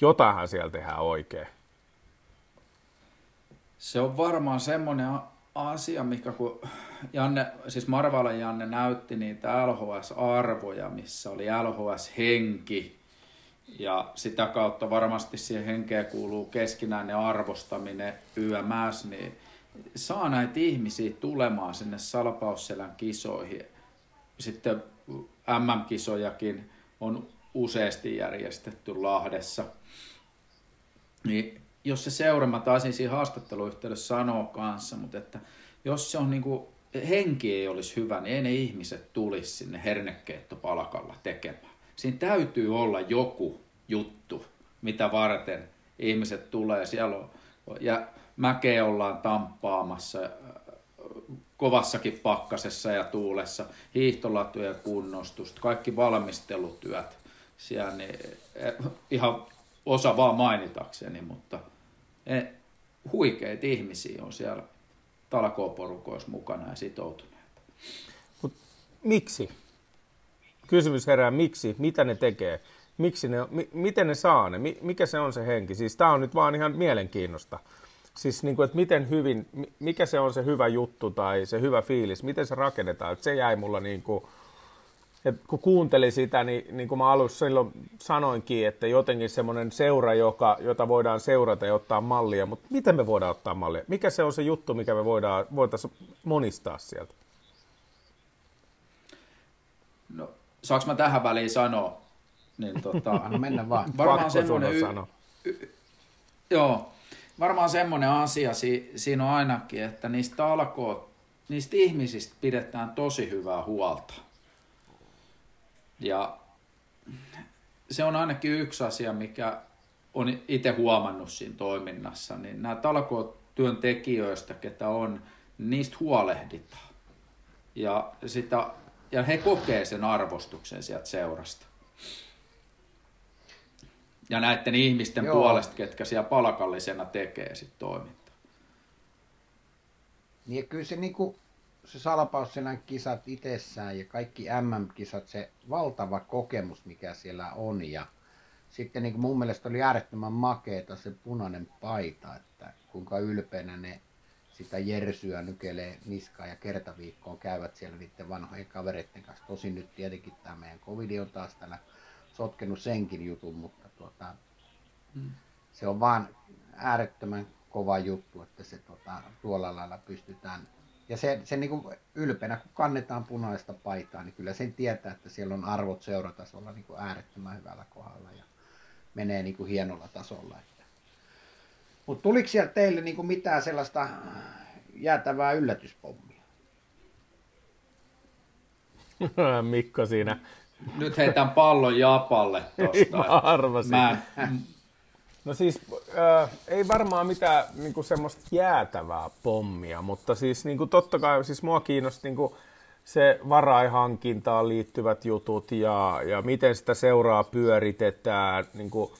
Jotainhan siellä tehdään oikein. Se on varmaan semmoinen asia, mikä kun Janne, siis Marvala Janne näytti niitä LHS-arvoja, missä oli LHS-henki, ja sitä kautta varmasti siihen henkeen kuuluu keskinäinen arvostaminen YMS, niin saa näitä ihmisiä tulemaan sinne Salpausselän kisoihin. Sitten MM-kisojakin on useasti järjestetty Lahdessa. Niin jos se seura, mä taisin siinä haastatteluyhteydessä sanoa kanssa, mutta että jos se on niin kuin, henki ei olisi hyvä, niin ei ne ihmiset tulisi sinne hernekeittopalkalla tekemään. Siinä täytyy olla joku juttu, mitä varten ihmiset tulee. Siellä on, ja mäkeä ollaan tamppaamassa äh, kovassakin pakkasessa ja tuulessa, hiihtolatujen kunnostusta, kaikki valmistelutyöt siellä, niin eh, ihan osa vaan mainitakseni, mutta eh, huikeita ihmisiä on siellä talkooporukoissa mukana ja sitoutuneita. Mut miksi? Kysymys herää, miksi? Mitä ne tekee? Miksi ne, mi, miten ne saa ne? Mikä se on se henki? Siis tämä on nyt vaan ihan mielenkiinnosta. Siis niin kuin, että miten hyvin, mikä se on se hyvä juttu tai se hyvä fiilis, miten se rakennetaan. Että se jäi mulla niin kuin, että kun kuuntelin sitä, niin, niin kuin mä alussa silloin sanoinkin, että jotenkin semmoinen seura, joka, jota voidaan seurata ja ottaa mallia, mutta miten me voidaan ottaa mallia? Mikä se on se juttu, mikä me voidaan, voitaisiin monistaa sieltä? No, saanko mä tähän väliin sanoa? Niin, tota, Anna mennä vaan. <laughs> Varmaan semmoinen, y- y- joo, varmaan semmoinen asia si- siinä on ainakin, että niistä alkoot, niistä ihmisistä pidetään tosi hyvää huolta. Ja se on ainakin yksi asia, mikä on itse huomannut siinä toiminnassa, niin nämä talkoot työntekijöistä, ketä on, niistä huolehditaan. Ja, sitä, ja he kokee sen arvostuksen sieltä seurasta. Ja näiden ihmisten Joo. puolesta, ketkä siellä palkallisena tekee sit toimintaa. Niin kyllä se, niinku, se Salpausselän kisat itsessään ja kaikki MM-kisat, se valtava kokemus, mikä siellä on. Ja sitten niin mun mielestä oli äärettömän makeeta se punainen paita, että kuinka ylpeänä ne sitä jersyä nykelee niskaa ja kertaviikkoon käyvät siellä niiden vanhojen kavereiden kanssa. Tosin nyt tietenkin tämä meidän covid on taas täällä sotkenut senkin jutun, mutta tuota, mm. se on vaan äärettömän kova juttu, että se tuota, tuolla lailla pystytään. Ja se, se niin kuin ylpeänä, kun kannetaan punaista paitaa, niin kyllä sen tietää, että siellä on arvot seuratasolla niin kuin äärettömän hyvällä kohdalla ja menee niin kuin hienolla tasolla. Mutta tuliko siellä teille niin kuin mitään sellaista jäätävää yllätyspommia? <laughs> Mikko siinä nyt heitän pallon Japalle tosta. Mä arvasin. Mä... No siis äh, ei varmaan mitään niinku semmoista jäätävää pommia, mutta siis niinku, totta kai siis mua kiinnosti niinku, se varaihankintaan liittyvät jutut ja, ja miten sitä seuraa pyöritetään. Niinku,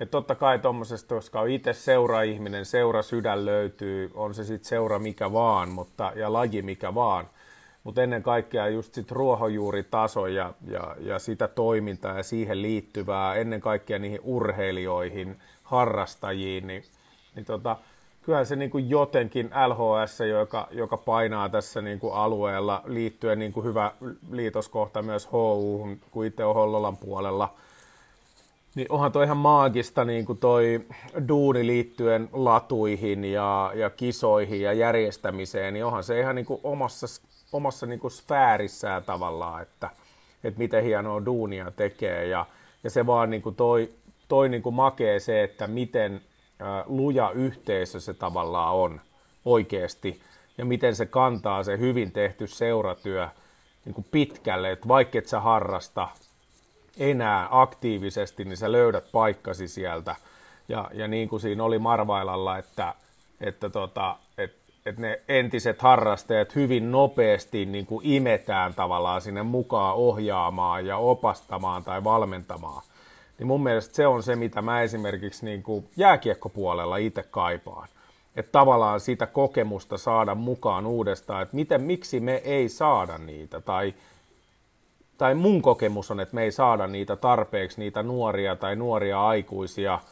et totta kai tuommoisesta, koska on itse seura-ihminen, seura sydän löytyy, on se sitten seura mikä vaan, mutta, ja laji mikä vaan – mutta ennen kaikkea just sit ruohonjuuritaso ja, ja, ja sitä toimintaa ja siihen liittyvää, ennen kaikkea niihin urheilijoihin, harrastajiin, niin, niin tota, kyllähän se niin kuin jotenkin LHS, joka, joka painaa tässä niin kuin alueella liittyen niin kuin hyvä liitoskohta myös HU, kun itse on Hollolan puolella, niin onhan toi ihan maagista niin kuin toi duuni liittyen latuihin ja, ja kisoihin ja järjestämiseen, niin onhan se ihan niin kuin omassa omassa niin kuin sfäärissään tavallaan, että, että miten hienoa duunia tekee ja, ja se vaan niin kuin toi, toi niin kuin makee se, että miten luja yhteisö se tavallaan on oikeasti ja miten se kantaa se hyvin tehty seuratyö niin kuin pitkälle, että vaikka et sä harrasta enää aktiivisesti, niin sä löydät paikkasi sieltä. Ja, ja niin kuin siinä oli Marvailalla, että, että, tota, että että ne entiset harrastajat hyvin nopeasti niin kuin imetään tavallaan sinne mukaan ohjaamaan ja opastamaan tai valmentamaan. Niin mun mielestä se on se, mitä mä esimerkiksi niin kuin jääkiekkopuolella itse kaipaan. Että tavallaan sitä kokemusta saada mukaan uudestaan, että miten, miksi me ei saada niitä. Tai, tai mun kokemus on, että me ei saada niitä tarpeeksi, niitä nuoria tai nuoria aikuisia –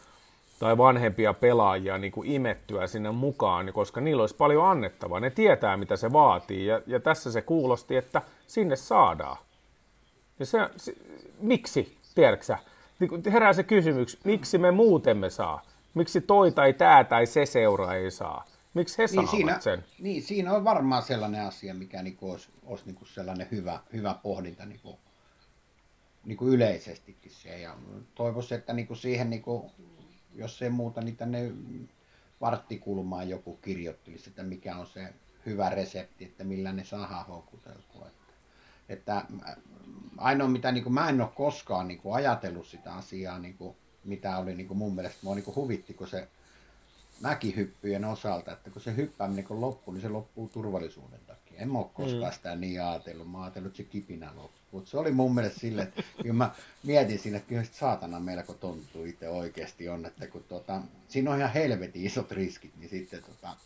tai vanhempia pelaajia niin kuin imettyä sinne mukaan, koska niillä olisi paljon annettavaa. Ne tietää, mitä se vaatii, ja, ja tässä se kuulosti, että sinne saadaan. Ja se, se miksi, tiedätkö niin herää se kysymys, miksi me muutemme saa? Miksi toi tai tämä tai se seura ei saa? Miksi he niin siinä, sen? Niin, siinä on varmaan sellainen asia, mikä niinku olisi, olisi niinku sellainen hyvä, hyvä pohdinta niinku, niinku yleisestikin se. Ja toivoisin, että niinku siihen niinku jos ei muuta, niin tänne varttikulmaan joku kirjoittelisi, että mikä on se hyvä resepti, että millä ne saadaan houkuteltua. Että, että ainoa mitä niin kuin, mä en ole koskaan niin kuin, ajatellut sitä asiaa, niin kuin, mitä oli niin kuin, mun mielestä, mua niin kuin, huvitti, kun se mäkihyppyjen osalta, että kun se hyppääminen kun loppuu, niin se loppuu turvallisuuden takia. En mä ole koskaan mm. sitä niin ajatellut. Mä oon ajatellut, että se kipinä loppuu. Se oli mun mielestä silleen, että kun mä mietin siinä, että kyllä saatana meillä kun tontuu itse oikeasti on, että kun tuota, siinä on ihan helvetin isot riskit, niin sitten tota,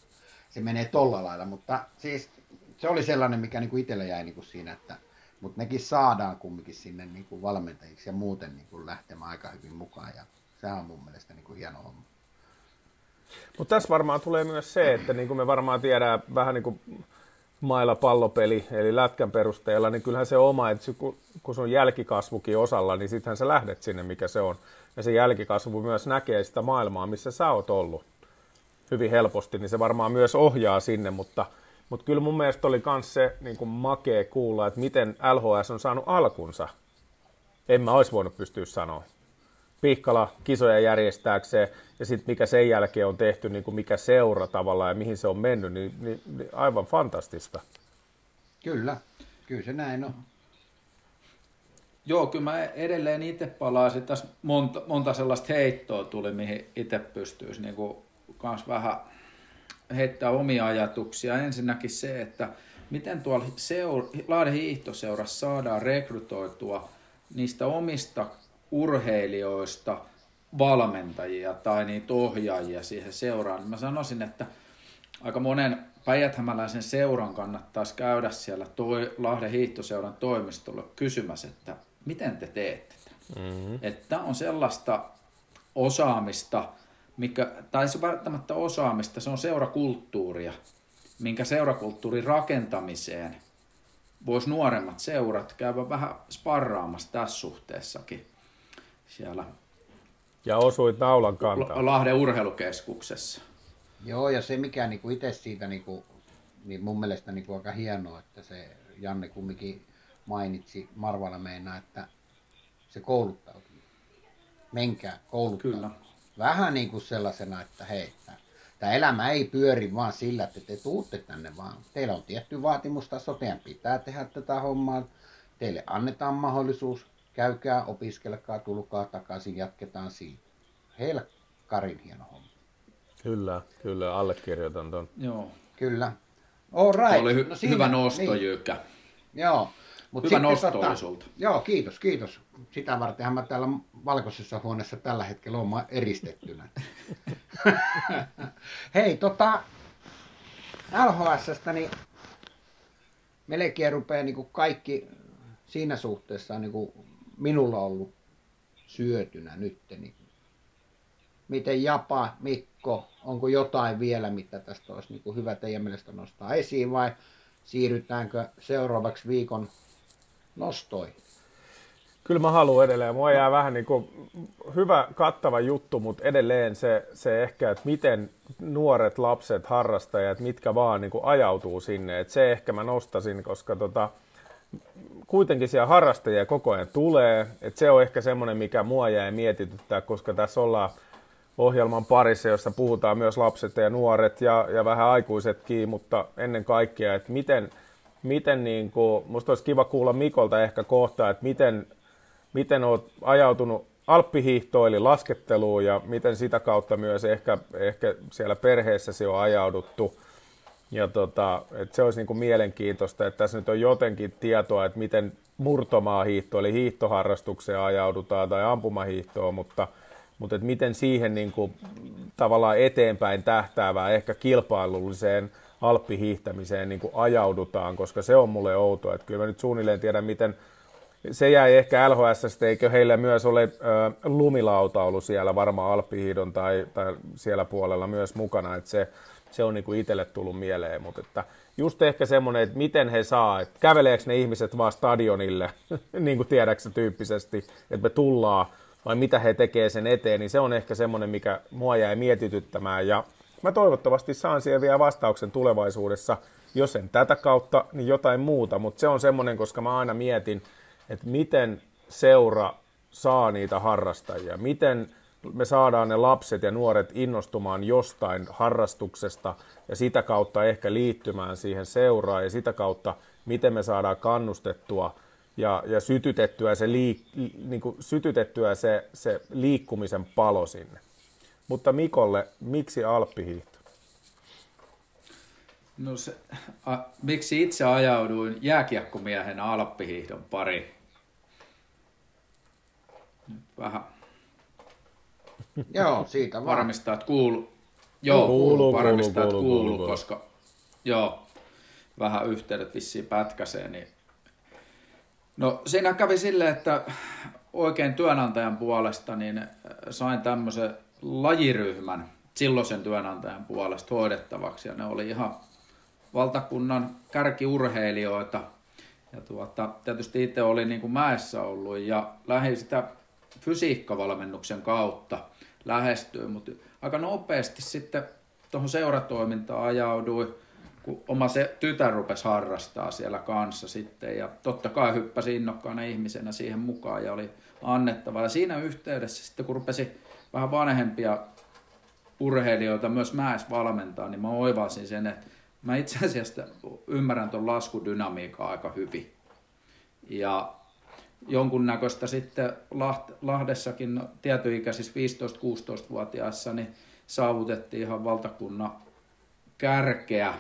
se menee tolla lailla. Mutta siis se oli sellainen, mikä niin kuin itsellä jäi niin kuin siinä, että mutta nekin saadaan kumminkin sinne niin kuin valmentajiksi ja muuten niin kuin lähtemään aika hyvin mukaan. Ja sehän on mun mielestä niin kuin hieno homma. Mutta tässä varmaan tulee myös se, että niin kuin me varmaan tiedään vähän niin kuin mailla pallopeli, eli lätkän perusteella, niin kyllähän se oma, että kun sun jälkikasvukin osalla, niin sittenhän sä lähdet sinne, mikä se on. Ja se jälkikasvu myös näkee sitä maailmaa, missä sä oot ollut hyvin helposti, niin se varmaan myös ohjaa sinne, mutta, mutta kyllä mun mielestä oli myös se niin kuin makea kuulla, että miten LHS on saanut alkunsa. En mä olisi voinut pystyä sanoa. Pihkala kisoja järjestääkseen ja sitten mikä sen jälkeen on tehty, niin kuin mikä seura tavallaan ja mihin se on mennyt, niin, niin, niin aivan fantastista. Kyllä, kyllä se näin on. Joo, kyllä mä edelleen itse palaisin. Tässä monta, monta sellaista heittoa tuli, mihin itse pystyisi niin kuin, kans vähän heittää omia ajatuksia. Ensinnäkin se, että miten tuolla seur, Lahden hiihtoseurassa saadaan rekrytoitua niistä omista urheilijoista valmentajia tai niitä ohjaajia siihen seuraan. Mä sanoisin, että aika monen päijäthämäläisen seuran kannattaisi käydä siellä toi, Lahden hiihtoseuran toimistolla kysymässä, että miten te teette Mm-hmm. Että on sellaista osaamista, mikä, tai se välttämättä osaamista, se on seurakulttuuria, minkä seurakulttuurin rakentamiseen voisi nuoremmat seurat käydä vähän sparraamassa tässä suhteessakin siellä. Ja osuit naulan kantaa. Lahden urheilukeskuksessa. Joo, ja se mikä niinku itse siitä, niinku, niin mun mielestä niinku aika hienoa, että se Janne kumminkin mainitsi Marvalla meina, että se kouluttautuminen. Menkää kouluttautumaan. Kyllä. Vähän niin kuin sellaisena, että hei, tämä elämä ei pyöri vaan sillä, että te tuutte tänne, vaan teillä on tietty vaatimustaso, teidän pitää tehdä tätä hommaa, teille annetaan mahdollisuus, käykää, opiskelkaa, tulkaa takaisin, jatketaan siitä. Helkkarin hieno homma. Kyllä, kyllä, allekirjoitan tuon. Joo. Kyllä. All right. oli hy- no siinä, hyvä nosto, niin. Joo. Mut Hyvä nosto tota, oli sulta. Joo, kiitos, kiitos. Sitä vartenhan mä täällä valkoisessa huoneessa tällä hetkellä olen eristettynä. <laughs> Hei, tota, LHSstä niin melkein rupeaa niin kuin kaikki siinä suhteessa niin kuin minulla on ollut syötynä nyt. Niin miten Japa, Mikko, onko jotain vielä, mitä tästä olisi niin kuin hyvä teidän mielestä nostaa esiin vai siirrytäänkö seuraavaksi viikon nostoi? Kyllä mä haluan edelleen. Mua jää vähän niin kuin hyvä kattava juttu, mutta edelleen se, se ehkä, että miten nuoret lapset, harrastajat, mitkä vaan niin kuin ajautuu sinne. Että se ehkä mä nostasin, koska tota, kuitenkin siellä harrastajia koko ajan tulee. Että se on ehkä semmoinen, mikä mua jäi mietityttää, koska tässä ollaan ohjelman parissa, jossa puhutaan myös lapset ja nuoret ja, ja vähän aikuisetkin, mutta ennen kaikkea, että miten – miten niin kuin, musta olisi kiva kuulla Mikolta ehkä kohta, että miten, miten olet ajautunut alppihiihtoon eli lasketteluun ja miten sitä kautta myös ehkä, ehkä siellä perheessäsi on ajauduttu. Ja tota, että se olisi niin kuin mielenkiintoista, että tässä nyt on jotenkin tietoa, että miten murtomaa hiihto, eli hiihtoharrastukseen ajaudutaan tai ampumahiihtoon, mutta, mutta että miten siihen niin kuin, tavallaan eteenpäin tähtäävää, ehkä kilpailulliseen alppihiihtämiseen niin kuin ajaudutaan, koska se on mulle outoa. Että kyllä mä nyt suunnilleen tiedän, miten se jäi ehkä LHS, eikö heillä myös ole äh, lumilautaulu siellä varmaan alppihiidon tai, tai siellä puolella myös mukana, että se, se on niin kuin itselle tullut mieleen, mutta että just ehkä semmoinen, että miten he saa, että käveleekö ne ihmiset vaan stadionille, <laughs> niin kuin tiedäksä tyyppisesti, että me tullaan, vai mitä he tekee sen eteen, niin se on ehkä semmoinen, mikä mua jäi mietityttämään, ja Mä toivottavasti saan siihen vielä vastauksen tulevaisuudessa, jos en tätä kautta, niin jotain muuta, mutta se on semmoinen, koska mä aina mietin, että miten seura saa niitä harrastajia, miten me saadaan ne lapset ja nuoret innostumaan jostain harrastuksesta ja sitä kautta ehkä liittymään siihen seuraan ja sitä kautta, miten me saadaan kannustettua ja, ja sytytettyä, se, liik, niin kuin sytytettyä se, se liikkumisen palo sinne. Mutta Mikolle, miksi alppihiihto? No se, a, miksi itse ajauduin jääkiekkomiehen alppihiihdon pari? vähän Joo, siitä vaan. Varmistaa, että kuuluu. Joo, kuuluu, varmistaa, kuuluu, että kuuluu, kuuluu, koska joo, vähän yhteydet vissiin pätkäseen. Niin... No siinä kävi silleen, että oikein työnantajan puolesta niin sain tämmöisen lajiryhmän silloisen työnantajan puolesta hoidettavaksi ja ne oli ihan valtakunnan kärkiurheilijoita. Ja tuota, tietysti itse olin niin kuin mäessä ollut ja lähdin sitä fysiikkavalmennuksen kautta lähestyä, mutta aika nopeasti sitten tuohon seuratoimintaan ajauduin, kun oma se tytär rupesi harrastaa siellä kanssa sitten ja totta kai hyppäsi innokkaana ihmisenä siihen mukaan ja oli annettava. Ja siinä yhteydessä sitten kun rupesi vähän vanhempia urheilijoita myös mäes valmentaa, niin mä oivasin sen, että mä itse asiassa ymmärrän tuon laskudynamiikan aika hyvin. Ja jonkunnäköistä sitten Lahdessakin no, tietyikäisissä 15-16-vuotiaissa niin saavutettiin ihan valtakunnan kärkeä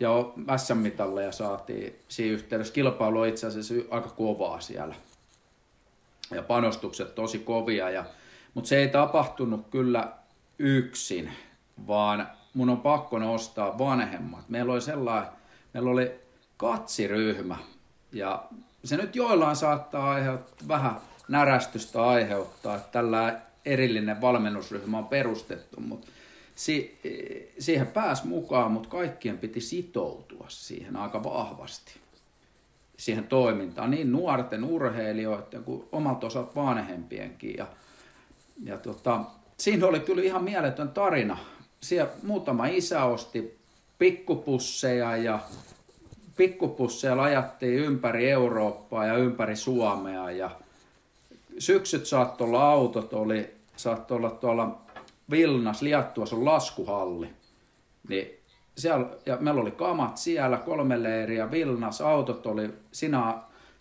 ja SM-mitalleja saatiin siinä yhteydessä. Kilpailu on itse asiassa aika kovaa siellä ja panostukset tosi kovia, ja, mutta se ei tapahtunut kyllä yksin, vaan mun on pakko nostaa vanhemmat. Meillä oli sellainen, meillä oli katsiryhmä, ja se nyt joillain saattaa aiheuttaa vähän närästystä aiheuttaa, että tällä erillinen valmennusryhmä on perustettu, mutta si- siihen pääs mukaan, mutta kaikkien piti sitoutua siihen aika vahvasti siihen toimintaan, niin nuorten urheilijoiden kuin omalta osat vanhempienkin. Ja, ja tota, siinä oli kyllä ihan mieletön tarina. Siellä muutama isä osti pikkupusseja ja pikkupusseja lajattiin ympäri Eurooppaa ja ympäri Suomea ja syksyt saattoi olla autot, oli, saattoi olla tuolla Vilnas, Liattuassa on laskuhalli. Niin siellä, ja meillä oli kamat siellä, kolme leiriä, Vilnas, autot oli, sinä,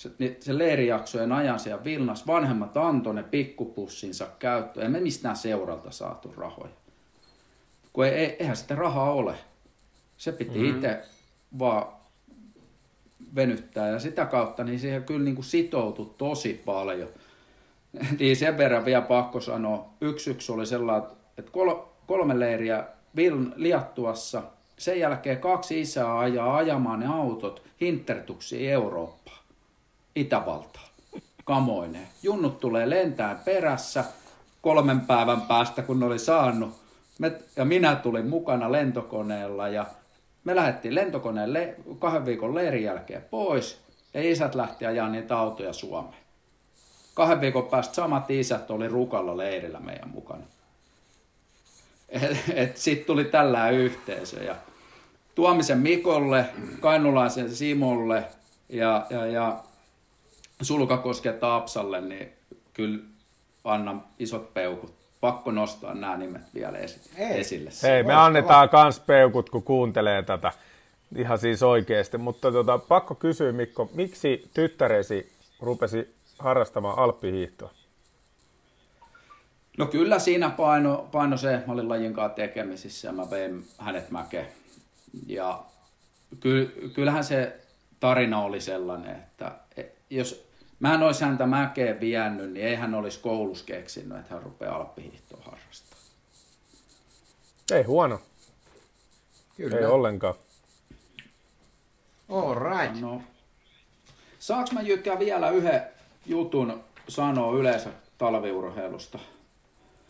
se, niin se leirijaksojen ajan siellä Vilnas, vanhemmat antoi ne pikkupussinsa käyttöön, emme mistään seuralta saatu rahoja. Kun ei, eihän sitä rahaa ole. Se piti mm-hmm. itse vaan venyttää ja sitä kautta niin siihen kyllä niin kuin sitoutui tosi paljon. <laughs> niin sen verran vielä pakko sanoa, yksi yksi oli sellainen, että kolme leiriä Liattuassa, sen jälkeen kaksi isää ajaa ajamaan ne autot Hintertuksiin Eurooppaan, Itävaltaan, kamoineen. Junnut tulee lentää perässä kolmen päivän päästä, kun ne oli saanut. Me, ja minä tulin mukana lentokoneella ja me lähdettiin lentokoneen le- kahden viikon leirin jälkeen pois ja isät lähti ajaa niitä autoja Suomeen. Kahden viikon päästä samat isät oli rukalla leirillä meidän mukana. Sitten tuli tällä yhteisö ja Tuomisen Mikolle, Kainulaisen Simolle ja, ja, ja Sulkakosken Taapsalle, niin kyllä annan isot peukut. Pakko nostaa nämä nimet vielä esi- Ei. esille. Hei, me annetaan kans peukut, kun kuuntelee tätä. Ihan siis oikeasti. Mutta tota, pakko kysyä, Mikko, miksi tyttäresi rupesi harrastamaan alppihiihtoa? No kyllä siinä paino, paino se, mä olin lajin kanssa tekemisissä ja mä vein hänet mäkeen. Ja kyllähän se tarina oli sellainen, että jos mä en olisi häntä mäkeen vienyt, niin ei hän olisi koulussa keksinyt, että hän rupeaa alppihiihtoa harrastamaan. Ei huono. Kyllä. Ei ollenkaan. All right. No, saanko mä Jykkä vielä yhden jutun sanoa yleensä talviurheilusta?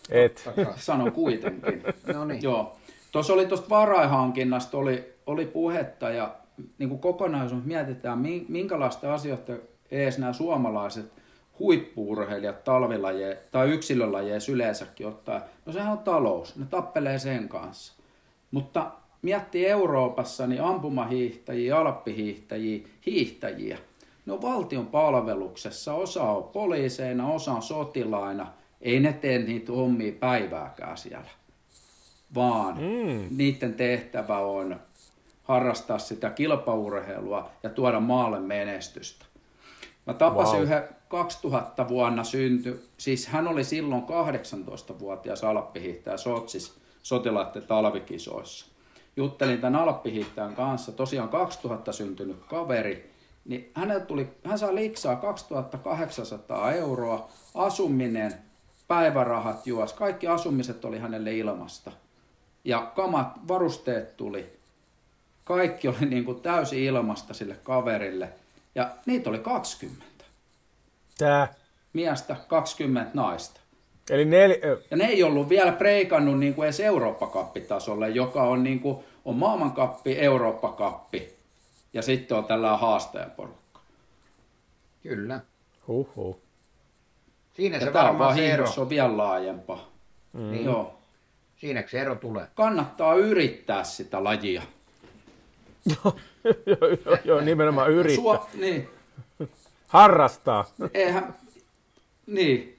Et. Sanon kuitenkin. <laughs> no niin. Joo. Tuossa oli tuosta varaihankinnasta oli, oli puhetta ja niin kuin kokonaisuus mietitään, minkälaista asioita edes nämä suomalaiset huippuurheilijat talvilaje tai yksilölajeissa yleensäkin ottaa. No sehän on talous, ne tappelee sen kanssa. Mutta mietti Euroopassa niin ampumahiihtäjiä, alppihiihtäjiä, hiihtäjiä. Ne on valtion palveluksessa, osa on poliiseina, osa on sotilaina. Ei ne tee niitä hommia päivääkään siellä vaan mm. niiden tehtävä on harrastaa sitä kilpaurheilua ja tuoda maalle menestystä. Mä tapasin wow. yhden 2000 vuonna synty, siis hän oli silloin 18-vuotias alppihiihtäjä Sotsis sotilaiden talvikisoissa. Juttelin tämän alppihiihtäjän kanssa, tosiaan 2000 syntynyt kaveri, niin hänellä tuli, hän saa liksaa 2800 euroa, asuminen, päivärahat juos, kaikki asumiset oli hänelle ilmasta ja kamat, varusteet tuli. Kaikki oli niin kuin täysin ilmasta sille kaverille. Ja niitä oli 20. Tää? Miestä 20 naista. Eli nel... Ja ne ei ollut vielä preikannut niin kuin edes Eurooppa-kappitasolle, joka on, niin kuin, on maailmankappi, Eurooppa-kappi ja sitten on tällä haastajaporukka. Kyllä. Huhhuh. Siinä ja se varmaan se ero. on vielä laajempaa. Mm. Niin. Joo. Siinäkö se ero tulee? Kannattaa yrittää sitä lajia. Joo, joo, joo, nimenomaan yrittää. Sua, niin. Harrastaa. Eihän, niin.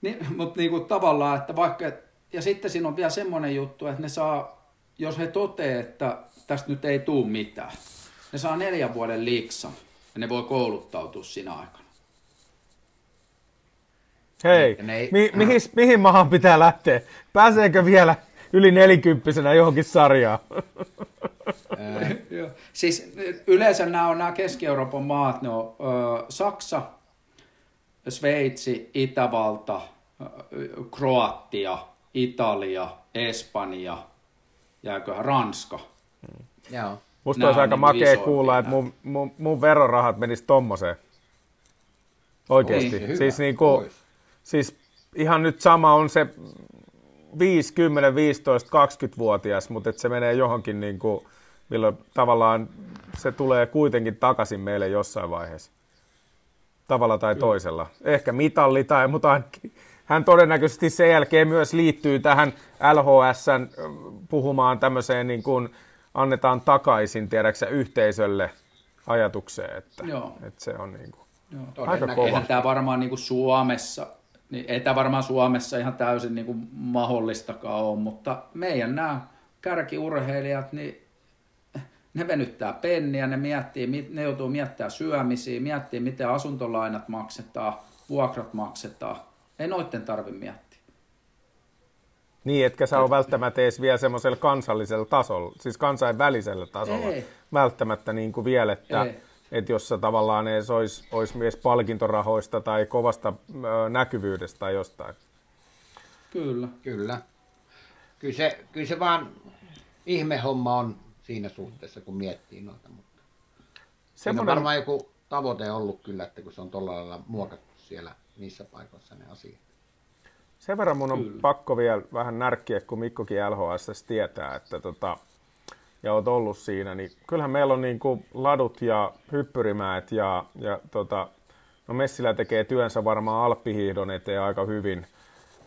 niin mutta niinku tavallaan, että vaikka, ja sitten siinä on vielä semmoinen juttu, että ne saa, jos he toteaa, että tästä nyt ei tule mitään, ne saa neljän vuoden liiksan ja ne voi kouluttautua siinä aikana. Hei, ei... mi- mihin, mihin maahan pitää lähteä? Pääseekö vielä yli nelikymppisenä johonkin sarjaan. <laughs> Siis yleensä nämä on nämä Keski-Euroopan maat, ne on ö, Saksa, Sveitsi, Itävalta, Kroatia, Italia, Espanja, jääköhän Ranska. Joo. Musta olisi aika niin makea kuulla, että mun, mun, mun verorahat menis tommoseen. Oikeesti. Ois, siis, niinku, siis ihan nyt sama on se 5, 10, 15, 20-vuotias, mutta että se menee johonkin, niin kuin, milloin tavallaan se tulee kuitenkin takaisin meille jossain vaiheessa. Tavalla tai toisella. Ehkä mitalli tai, mutta ainakin hän todennäköisesti sen jälkeen myös liittyy tähän LHSn puhumaan tämmöiseen niin kuin annetaan takaisin, tiedäksä, yhteisölle ajatukseen, että, Joo. että se on niin kuin Joo. aika kova. Tämä varmaan niin kuin Suomessa, niin ei tämä varmaan Suomessa ihan täysin niin kuin mahdollistakaan ole, mutta meidän nämä kärkiurheilijat, niin ne venyttää penniä, ne, miettii, ne joutuu miettimään syömisiä, miettii miten asuntolainat maksetaan, vuokrat maksetaan. Ei noitten tarvi miettiä. Niin, etkä sä ole välttämättä edes vielä semmoisella kansallisella tasolla, siis kansainvälisellä tasolla. Ei. Välttämättä niin kuin vielä, että, että jos sä tavallaan edes olisi, olisi myös palkintorahoista tai kovasta ö, näkyvyydestä tai jostain. Kyllä. Kyllä. Kyllä se, kyllä se vaan ihmehomma on siinä suhteessa, kun miettii noita. Mutta Semmoinen... on varmaan joku tavoite ollut kyllä, että kun se on tuolla lailla muokattu siellä niissä paikoissa ne asiat. Sen verran mun on Kyllä. pakko vielä vähän närkkiä, kun Mikkokin LHS tietää, että tota, ja oot ollut siinä, niin kyllähän meillä on niin kuin ladut ja hyppyrimäet ja, ja tota, no Messilä tekee työnsä varmaan alppihiihdon eteen aika hyvin,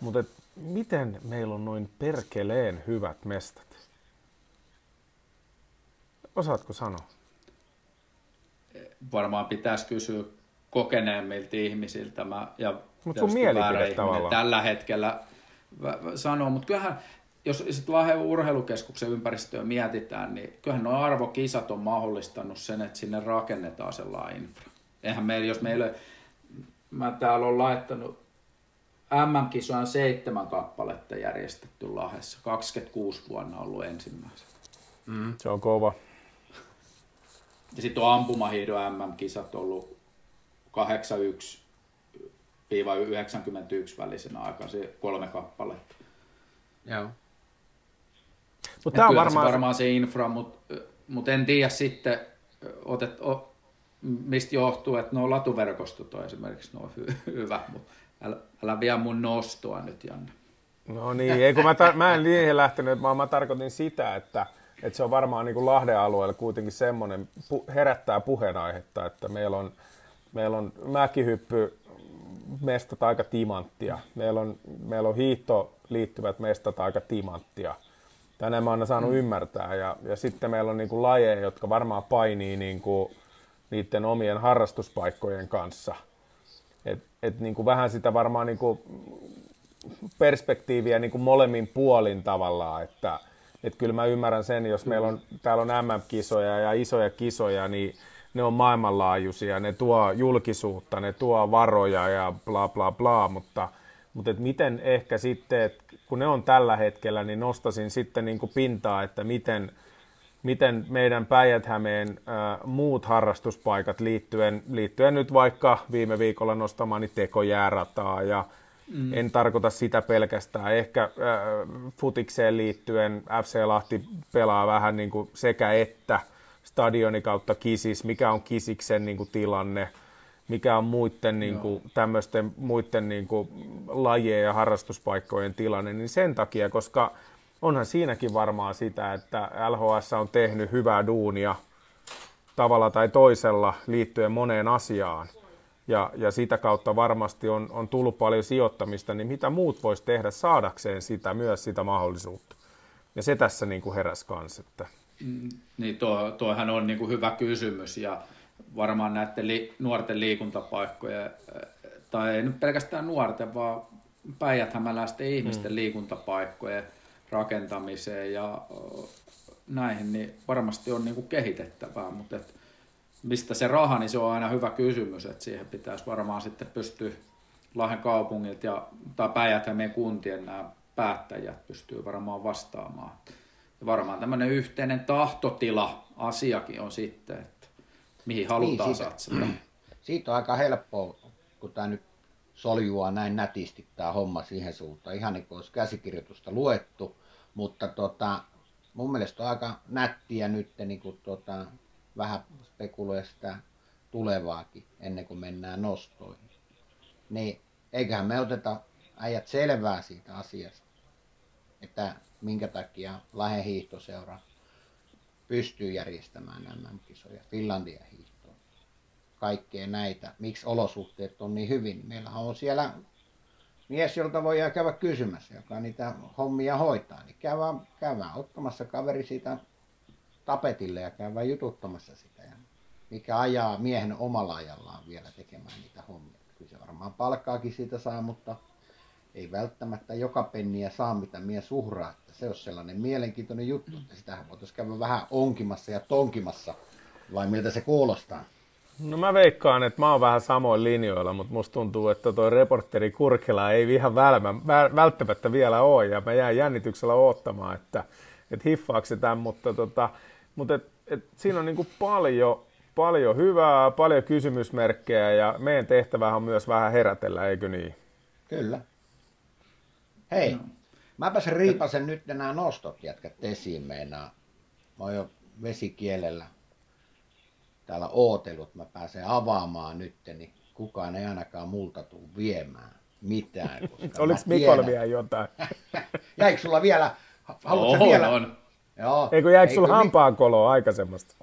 mutta miten meillä on noin perkeleen hyvät mestat? Osaatko sanoa? Varmaan pitäisi kysyä kokeneemmilta ihmisiltä mä, ja Mut sun mielipide tavallaan. tällä hetkellä sanoo, mutta kyllähän jos sit Lahden urheilukeskuksen ympäristöä mietitään, niin kyllähän nuo arvokisat on mahdollistanut sen, että sinne rakennetaan sellainen infra. Eihän meillä, jos meillä, mä täällä on laittanut MM-kisojen seitsemän kappaletta järjestetty Lahdessa. 26 vuonna ollut ensimmäisenä. Mm. Se on kova. Ja sitten on ampumahiidon MM-kisat ollut 81 91 välisenä aikaan, se kolme kappaletta. Joo. Mutta tämä on varmaan... Se varmaan se infra, mutta mut en tiedä sitten, otet, o, mistä johtuu, että nuo latuverkostot on esimerkiksi nuo hy, hyvä, mutta älä, älä vie mun nostoa nyt, Janne. No niin, ei kun mä, tar- mä en niihin lähtenyt, vaan mä tarkoitin sitä, että, että se on varmaan niin kuin Lahden alueella kuitenkin semmoinen, pu- herättää puheenaihetta, että meillä on, meillä on mäkihyppy mestat aika timanttia. Meillä on, meillä on hiihto liittyvät mestat aika timanttia. Tänään mä oon saanut mm. ymmärtää. Ja, ja sitten meillä on niin kuin lajeja, jotka varmaan painii niin kuin niiden omien harrastuspaikkojen kanssa. Et, et niin kuin vähän sitä varmaan niin kuin perspektiiviä niin kuin molemmin puolin tavallaan, että et kyllä mä ymmärrän sen, jos meillä on, täällä on MM-kisoja ja isoja kisoja, niin ne on maailmanlaajuisia, ne tuo julkisuutta, ne tuo varoja ja bla bla bla, mutta, mutta et miten ehkä sitten, et kun ne on tällä hetkellä, niin nostasin sitten niin kuin pintaa, että miten, miten meidän Päijät-Hämeen äh, muut harrastuspaikat liittyen, liittyen nyt vaikka viime viikolla nostamani tekojäärataa ja mm. en tarkoita sitä pelkästään. Ehkä äh, futikseen liittyen FC Lahti pelaa vähän niin kuin sekä että – stadioni kautta kisis, mikä on kisiksen niin kuin, tilanne, mikä on muiden niin kuin, tämmöisten muiden niin kuin, lajien ja harrastuspaikkojen tilanne, niin sen takia, koska onhan siinäkin varmaan sitä, että LHS on tehnyt hyvää duunia tavalla tai toisella liittyen moneen asiaan. Ja, ja sitä kautta varmasti on, on tullut paljon sijoittamista, niin mitä muut voisi tehdä saadakseen sitä, myös sitä mahdollisuutta. Ja se tässä niin kuin heräsi kanssa, että Mm, niin tuo, tuohan on niin kuin hyvä kysymys ja varmaan näiden li, nuorten liikuntapaikkojen, tai ei nyt pelkästään nuorten, vaan päijäthämäläisten ihmisten mm. liikuntapaikkojen rakentamiseen ja näihin, niin varmasti on niin kuin kehitettävää, mutta et mistä se raha, niin se on aina hyvä kysymys, että siihen pitäisi varmaan sitten pystyä Lahden kaupungit ja, tai päijät kuntien nämä päättäjät pystyy varmaan vastaamaan. Ja varmaan tämmöinen yhteinen tahtotila asiakin on sitten, että mihin halutaan niin, siitä, satsata. <clears throat> Siitä on aika helppoa, kun tämä nyt soljua näin nätisti tämä homma siihen suuntaan. Ihan niin kuin olisi käsikirjoitusta luettu, mutta tota, mun mielestä on aika nättiä nyt niin kuin tota, vähän spekuloida sitä tulevaakin ennen kuin mennään nostoihin. Niin eiköhän me oteta äijät selvää siitä asiasta, että minkä takia Lahden hiihtoseura pystyy järjestämään nämä kisoja, Finlandia kaikkea näitä, miksi olosuhteet on niin hyvin. Meillähän on siellä mies, jolta voi käydä kysymässä, joka niitä hommia hoitaa, niin käydään, käydään ottamassa kaveri siitä tapetille ja käydään jututtamassa sitä. Ja mikä ajaa miehen omalla ajallaan vielä tekemään niitä hommia. Kyllä se varmaan palkkaakin siitä saa, mutta ei välttämättä joka penniä saa, mitä mies uhraa. Että se on sellainen mielenkiintoinen juttu, että sitähän voitaisiin käydä vähän onkimassa ja tonkimassa, vai miltä se kuulostaa? No mä veikkaan, että mä oon vähän samoin linjoilla, mutta musta tuntuu, että toi reporteri Kurkela ei ihan välttämättä vielä ole, ja mä jään jännityksellä odottamaan, että, että hiffaako se tämän, mutta, tota, mutta et, et siinä on niin paljon, paljon hyvää, paljon kysymysmerkkejä, ja meidän tehtävä on myös vähän herätellä, eikö niin? Kyllä. Hei, no. mäpäs riipasen nyt nämä nostot jätkät esiin meinaa. Mä oon jo vesikielellä täällä ootellut, mä pääsen avaamaan nyt, niin kukaan ei ainakaan multa tule viemään mitään. Oliko Mikolla vielä jotain? <laughs> Jäikö sulla vielä, haluatko oh, vielä? On. Joo. Eikö jäikö sulla hampaakoloa aikaisemmasta?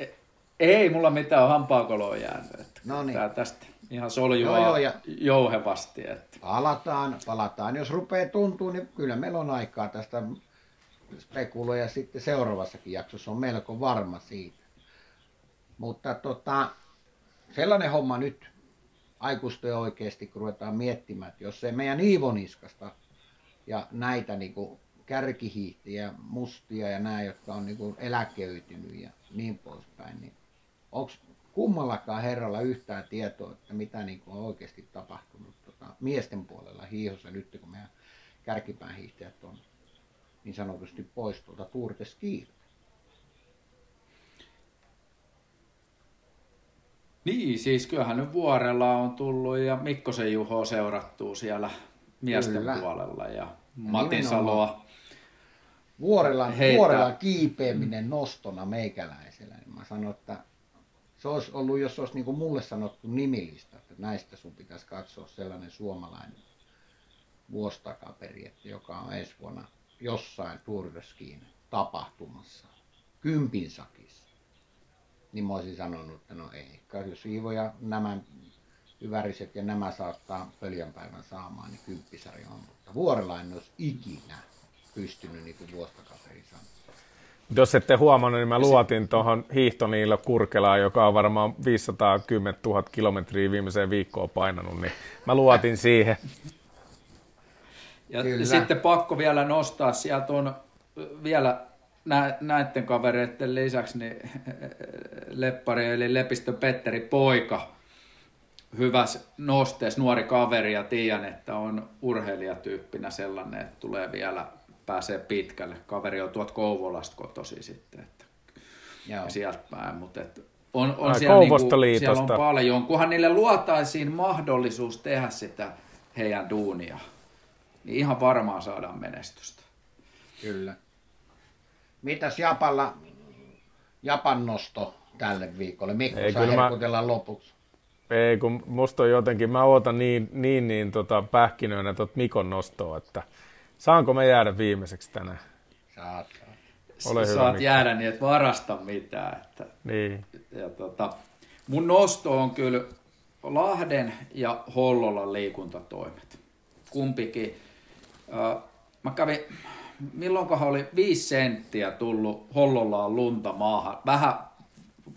Ei, ei mulla mitään hampaakoloa jäänyt. No niin. Tää tästä ihan soljua joo, joo, ja jouhevasti. Että. Palataan, palataan. Jos rupeaa tuntuu, niin kyllä meillä on aikaa tästä spekuloja sitten seuraavassakin jaksossa on melko varma siitä. Mutta tota, sellainen homma nyt aikuisten oikeasti, kun ruvetaan miettimään, että jos se meidän Iivoniskasta ja näitä niin kuin kärkihiihtiä, mustia ja nämä, jotka on niin kuin eläkeytynyt ja niin poispäin, niin onko kummallakaan herralla yhtään tietoa, että mitä niin kuin on oikeasti tapahtunut tota, miesten puolella hiihossa nyt, kun meidän kärkipään hiihtäjät on niin sanotusti pois tuolta Tour Niin, siis kyllähän nyt vuorella on tullut ja Mikkosen Juho seurattuu siellä miesten Kyllä. puolella ja Matin Saloa. Vuorella, vuorella kiipeäminen nostona meikäläisellä, niin mä sanon, että se olisi ollut, jos olisi niin kuin mulle sanottu nimilista, että näistä sun pitäisi katsoa sellainen suomalainen vuostakaperi, että joka on ensi vuonna jossain Turveskiin tapahtumassa, kympin sakissa. Niin mä olisin sanonut, että no ei, jos Iivo ja nämä hyväriset ja nämä saattaa pöljänpäivän saamaan, niin kymppisarja on. Mutta vuorella en olisi ikinä pystynyt niin kuin vuostakaperi sanoa. Jos ette huomannut, niin mä luotin tuohon Hiihtoniilo Kurkelaan, joka on varmaan 510 000 kilometriä viimeiseen viikkoon painanut, niin mä luotin siihen. Ja Kyllä. sitten pakko vielä nostaa, sieltä on vielä näiden kavereiden lisäksi niin Leppari eli Lepistö Petteri Poika, hyvä nostees, nuori kaveri ja tiedän, että on urheilijatyyppinä sellainen, että tulee vielä pääsee pitkälle. Kaveri on tuot Kouvolasta kotosi sitten, että Joo. sieltä päin, mutta että on, on Ai, siellä, niinku, siellä on paljon, kunhan niille luotaisiin mahdollisuus tehdä sitä heidän duunia, niin ihan varmaan saadaan menestystä. Kyllä. Mitäs Japalla, Japan nosto tälle viikolle? Mikko Ei, saa herkutella lopuksi. Ei, kun musta on jotenkin, mä ootan niin, niin, niin tota, pähkinöinä tuot Mikon nostoa, että Saanko me jäädä viimeiseksi tänään? Saat. Ole hyvä, Saat Mikko. jäädä niin, että varasta mitään. Että, niin. ja, tota, mun nosto on kyllä Lahden ja Hollolan liikuntatoimet. Kumpikin. Äh, mä kävin, milloinkohan oli viisi senttiä tullut Hollollaan lunta maahan. Vähän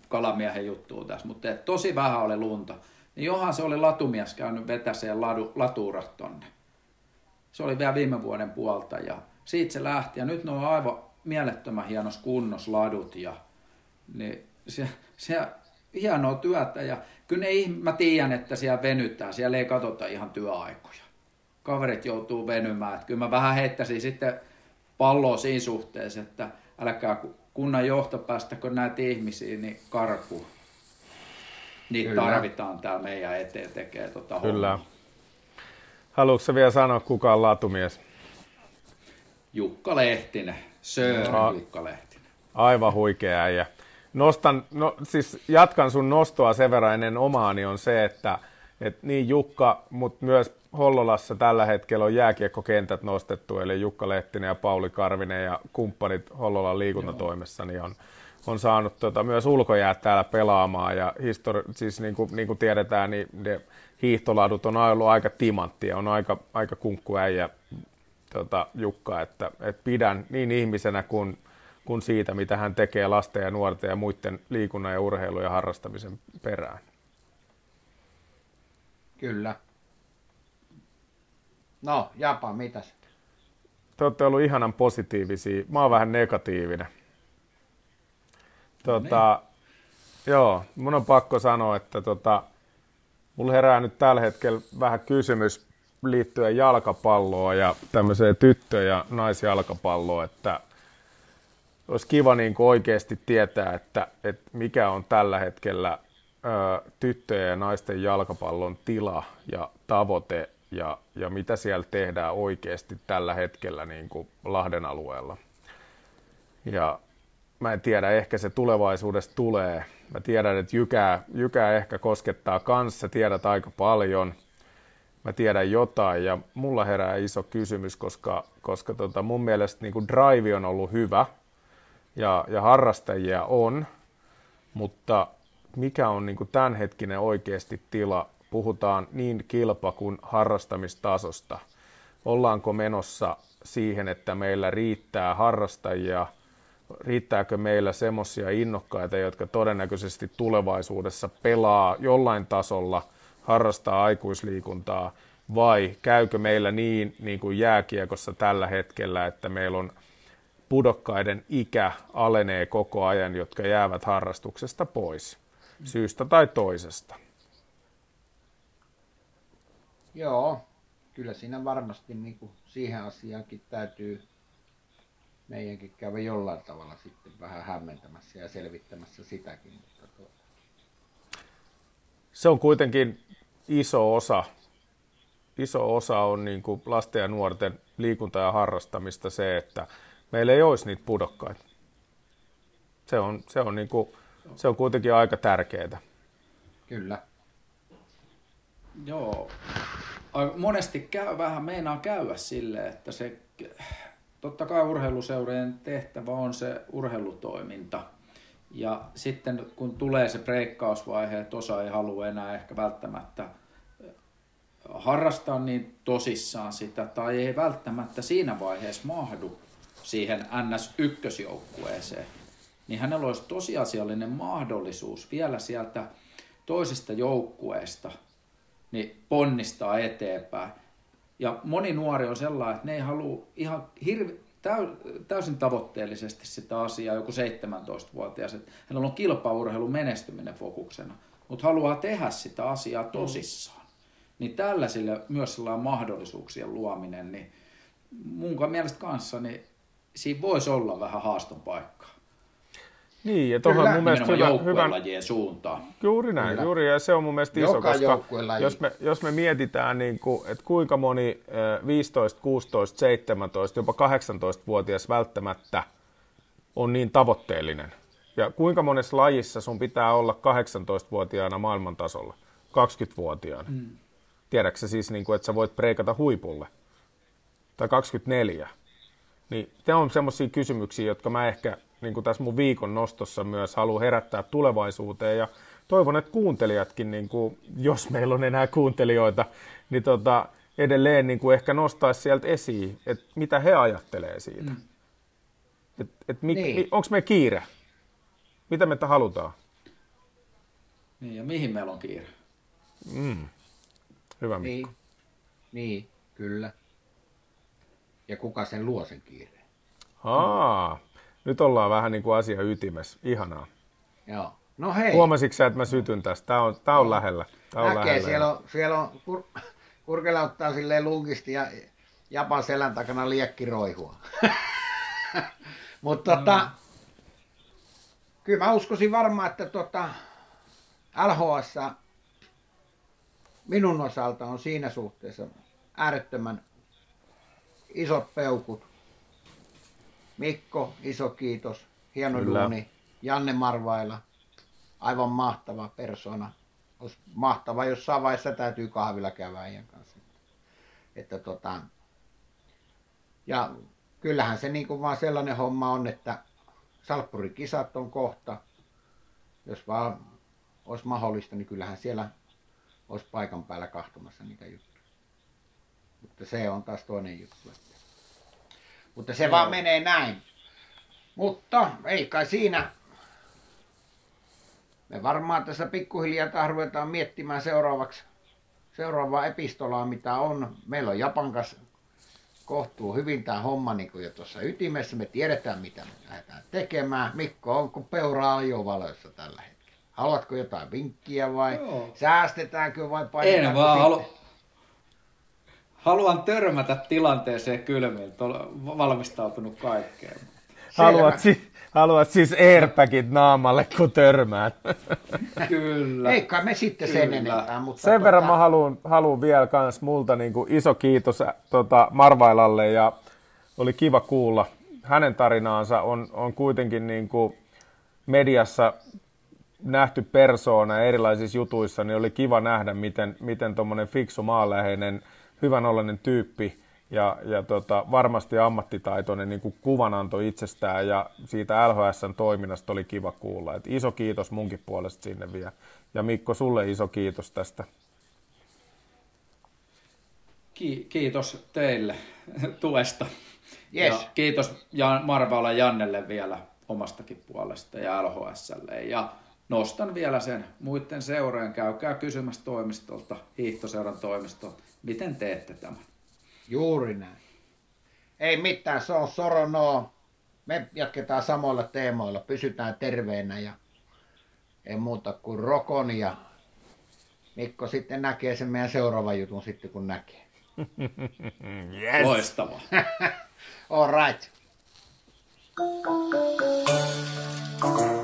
kalamiehen juttua tässä, mutta tosi vähän oli lunta. Niin johan se oli latumies käynyt vetäseen ladu, latuurat tonne. Se oli vielä viime vuoden puolta ja siitä se lähti. Ja nyt ne on aivan mielettömän hienos kunnos ladut ja niin se, se hienoa työtä ja kyllä ne, mä tiedän, että siellä venyttää, siellä ei katsota ihan työaikoja. kaverit joutuu venymään. Että kyllä mä vähän heittäisin sitten palloa siinä suhteessa, että älkää kunnan johtopäästäkö näitä ihmisiä, niin karku. Niitä Kyllä. tarvitaan täällä meidän eteen tekee tota Kyllä. Hommaa. Haluatko vielä sanoa, kuka on latumies? Jukka Lehtinen, Sir no, Jukka Lehtinen. Aivan huikea äijä. Nostan, no, siis jatkan sun nostoa sen verran ennen omaani on se, että et niin Jukka, mutta myös Hollolassa tällä hetkellä on jääkiekkokentät nostettu, eli Jukka Lehtinen ja Pauli Karvinen ja kumppanit Hollolan liikuntatoimessa niin on, on saanut tota, myös ulkojäät täällä pelaamaan. Ja histori- siis niin kuin, niin kuin tiedetään, niin ne hiihtoladut on ollut aika timanttia, on aika, aika kunkkuäijä tota, Jukka, että, että pidän niin ihmisenä kuin, kuin siitä, mitä hän tekee lasten ja nuorten ja muiden liikunnan ja urheilun ja harrastamisen perään. Kyllä. No, Japa, mitäs? Te olette ollut ihanan positiivisia. Mä oon vähän negatiivinen. Tota, niin. Joo, mun on pakko sanoa, että tota, mulla herää nyt tällä hetkellä vähän kysymys liittyen jalkapalloon ja tämmöiseen tyttö- ja naisjalkapalloon, että olisi kiva niin oikeasti tietää, että, että mikä on tällä hetkellä tyttöjen ja naisten jalkapallon tila ja tavoite ja, ja mitä siellä tehdään oikeasti tällä hetkellä niin kuin Lahden alueella. Ja mä en tiedä, ehkä se tulevaisuudessa tulee. Mä tiedän, että Jykää, Jykää ehkä koskettaa kanssa, tiedät aika paljon. Mä tiedän jotain ja mulla herää iso kysymys, koska, koska tota mun mielestä niin kuin drive on ollut hyvä ja, ja harrastajia on, mutta mikä on niin kuin tämänhetkinen oikeasti tila? Puhutaan niin kilpa- kuin harrastamistasosta. Ollaanko menossa siihen, että meillä riittää harrastajia, riittääkö meillä semmoisia innokkaita, jotka todennäköisesti tulevaisuudessa pelaa jollain tasolla, harrastaa aikuisliikuntaa, vai käykö meillä niin, niin kuin jääkiekossa tällä hetkellä, että meillä on pudokkaiden ikä alenee koko ajan, jotka jäävät harrastuksesta pois, syystä tai toisesta. Joo, kyllä siinä varmasti niin kuin siihen asiaankin täytyy meidänkin käydä jollain tavalla sitten vähän hämmentämässä ja selvittämässä sitäkin. Mutta tuo... Se on kuitenkin iso osa. Iso osa on niin kuin lasten ja nuorten liikunta ja harrastamista se, että meillä ei olisi niitä pudokkaita. Se on, se on, niin kuin, se on kuitenkin aika tärkeää. Kyllä. Joo, monesti käy, vähän meinaa käydä sille, että se, totta kai urheiluseurojen tehtävä on se urheilutoiminta. Ja sitten kun tulee se breikkausvaihe, että osa ei halua enää ehkä välttämättä harrastaa niin tosissaan sitä, tai ei välttämättä siinä vaiheessa mahdu siihen NS1-joukkueeseen, niin hänellä olisi tosiasiallinen mahdollisuus vielä sieltä toisesta joukkueesta – niin ponnistaa eteenpäin. Ja moni nuori on sellainen, että ne ei halua ihan hirvi, täysin tavoitteellisesti sitä asiaa, joku 17-vuotias, että hänellä on kilpaurheilun menestyminen fokuksena, mutta haluaa tehdä sitä asiaa mm. tosissaan. Niin tällaisille myös sellainen mahdollisuuksien luominen, niin mun mielestä kanssa, niin siinä voisi olla vähän haaston paikkaa. Niin, ja tuohon mun mielestä hyvä, hyvä... suuntaan. Juuri näin, Kyllä. juuri, ja se on mun mielestä iso, Joka koska jos me, jos me mietitään, niin kuin, että kuinka moni 15, 16, 17, jopa 18-vuotias välttämättä on niin tavoitteellinen, ja kuinka monessa lajissa sun pitää olla 18-vuotiaana maailman tasolla, 20-vuotiaana. Mm. Tiedätkö siis, niin kuin, että sä voit preikata huipulle, tai 24. Niin te on semmoisia kysymyksiä, jotka mä ehkä niin kuin tässä mun viikon nostossa myös haluan herättää tulevaisuuteen ja toivon, että kuuntelijatkin, niin kuin, jos meillä on enää kuuntelijoita, niin tota, edelleen niin kuin ehkä nostaisi sieltä esiin, että mitä he ajattelee siitä. Mm. Et, et mi, niin. mi, Onko me kiire? Mitä me halutaan? Niin, ja mihin meillä on kiire? Mm. Hyvä Mikko. Niin. niin, kyllä. Ja kuka sen luo sen kiireen? Aa, nyt ollaan vähän niin kuin asia ytimessä. Ihanaa. Joo. No hei. Huomasitko sä, että mä sytyn tästä? Tää on, tää on lähellä. Tää on Näkee, lähellä. siellä on, siellä on kur... Kurkela ottaa silleen lunkisti ja Japan selän takana liekki roihua. <laughs> Mutta tota, mm. kyllä mä uskoisin varmaan, että tota, LHS minun osalta on siinä suhteessa äärettömän isot peukut. Mikko, iso kiitos. Hieno Kyllä. duuni. Janne Marvaila, aivan mahtava persona. Olisi mahtava, jos vaiheessa täytyy kahvilla käydä äijän kanssa. Että tota, ja kyllähän se niin kuin vaan sellainen homma on, että salppurikisat on kohta. Jos vaan olisi mahdollista, niin kyllähän siellä olisi paikan päällä kahtomassa niitä juttuja. Mutta se on taas toinen juttu. Että. Mutta se no. vaan menee näin. Mutta ei kai siinä. Me varmaan tässä pikkuhiljaa ruvetaan miettimään seuraavaksi seuraavaa epistolaa, mitä on. Meillä on Japan kanssa kohtuu hyvin tämä homma niin kuin jo tuossa ytimessä. Me tiedetään, mitä me lähdetään tekemään. Mikko, onko peuraa ajovaloissa tällä hetkellä? Haluatko jotain vinkkiä vai Joo. säästetäänkö vai painetaanko En vaan halu... Haluan törmätä tilanteeseen kylmiltä, valmistautunut kaikkeen. Haluat, si- haluat siis airbagit naamalle, kun törmäät. Kyllä. Eikä me sitten Kyllä. sen enempää. Mutta sen tota... verran mä haluan, haluan vielä kans multa niin kuin iso kiitos tota, Marvailalle ja oli kiva kuulla. Hänen tarinaansa on, on kuitenkin niin kuin mediassa nähty persoona erilaisissa jutuissa, niin oli kiva nähdä, miten, miten tuommoinen fiksu maanläheinen, hyvän ollainen tyyppi ja, ja tota, varmasti ammattitaitoinen niin kuin kuvananto itsestään ja siitä LHSn toiminnasta oli kiva kuulla. Et iso kiitos munkin puolesta sinne vielä. Ja Mikko, sulle iso kiitos tästä. Ki- kiitos teille <laughs> tuesta. Yes. Ja kiitos Jan, Marvaala Jannelle vielä omastakin puolesta ja LHSlle. Ja nostan vielä sen muiden seurojen, käykää kysymässä toimistolta, hiihtoseuran toimistolta, miten teette tämän. Juuri näin. Ei mitään, se on soronoa. Me jatketaan samoilla teemoilla, pysytään terveenä ja ei muuta kuin rokon ja Mikko sitten näkee sen meidän seuraavan jutun sitten kun näkee. <laughs> yes. Loistavaa. <laughs> All right. Thank you.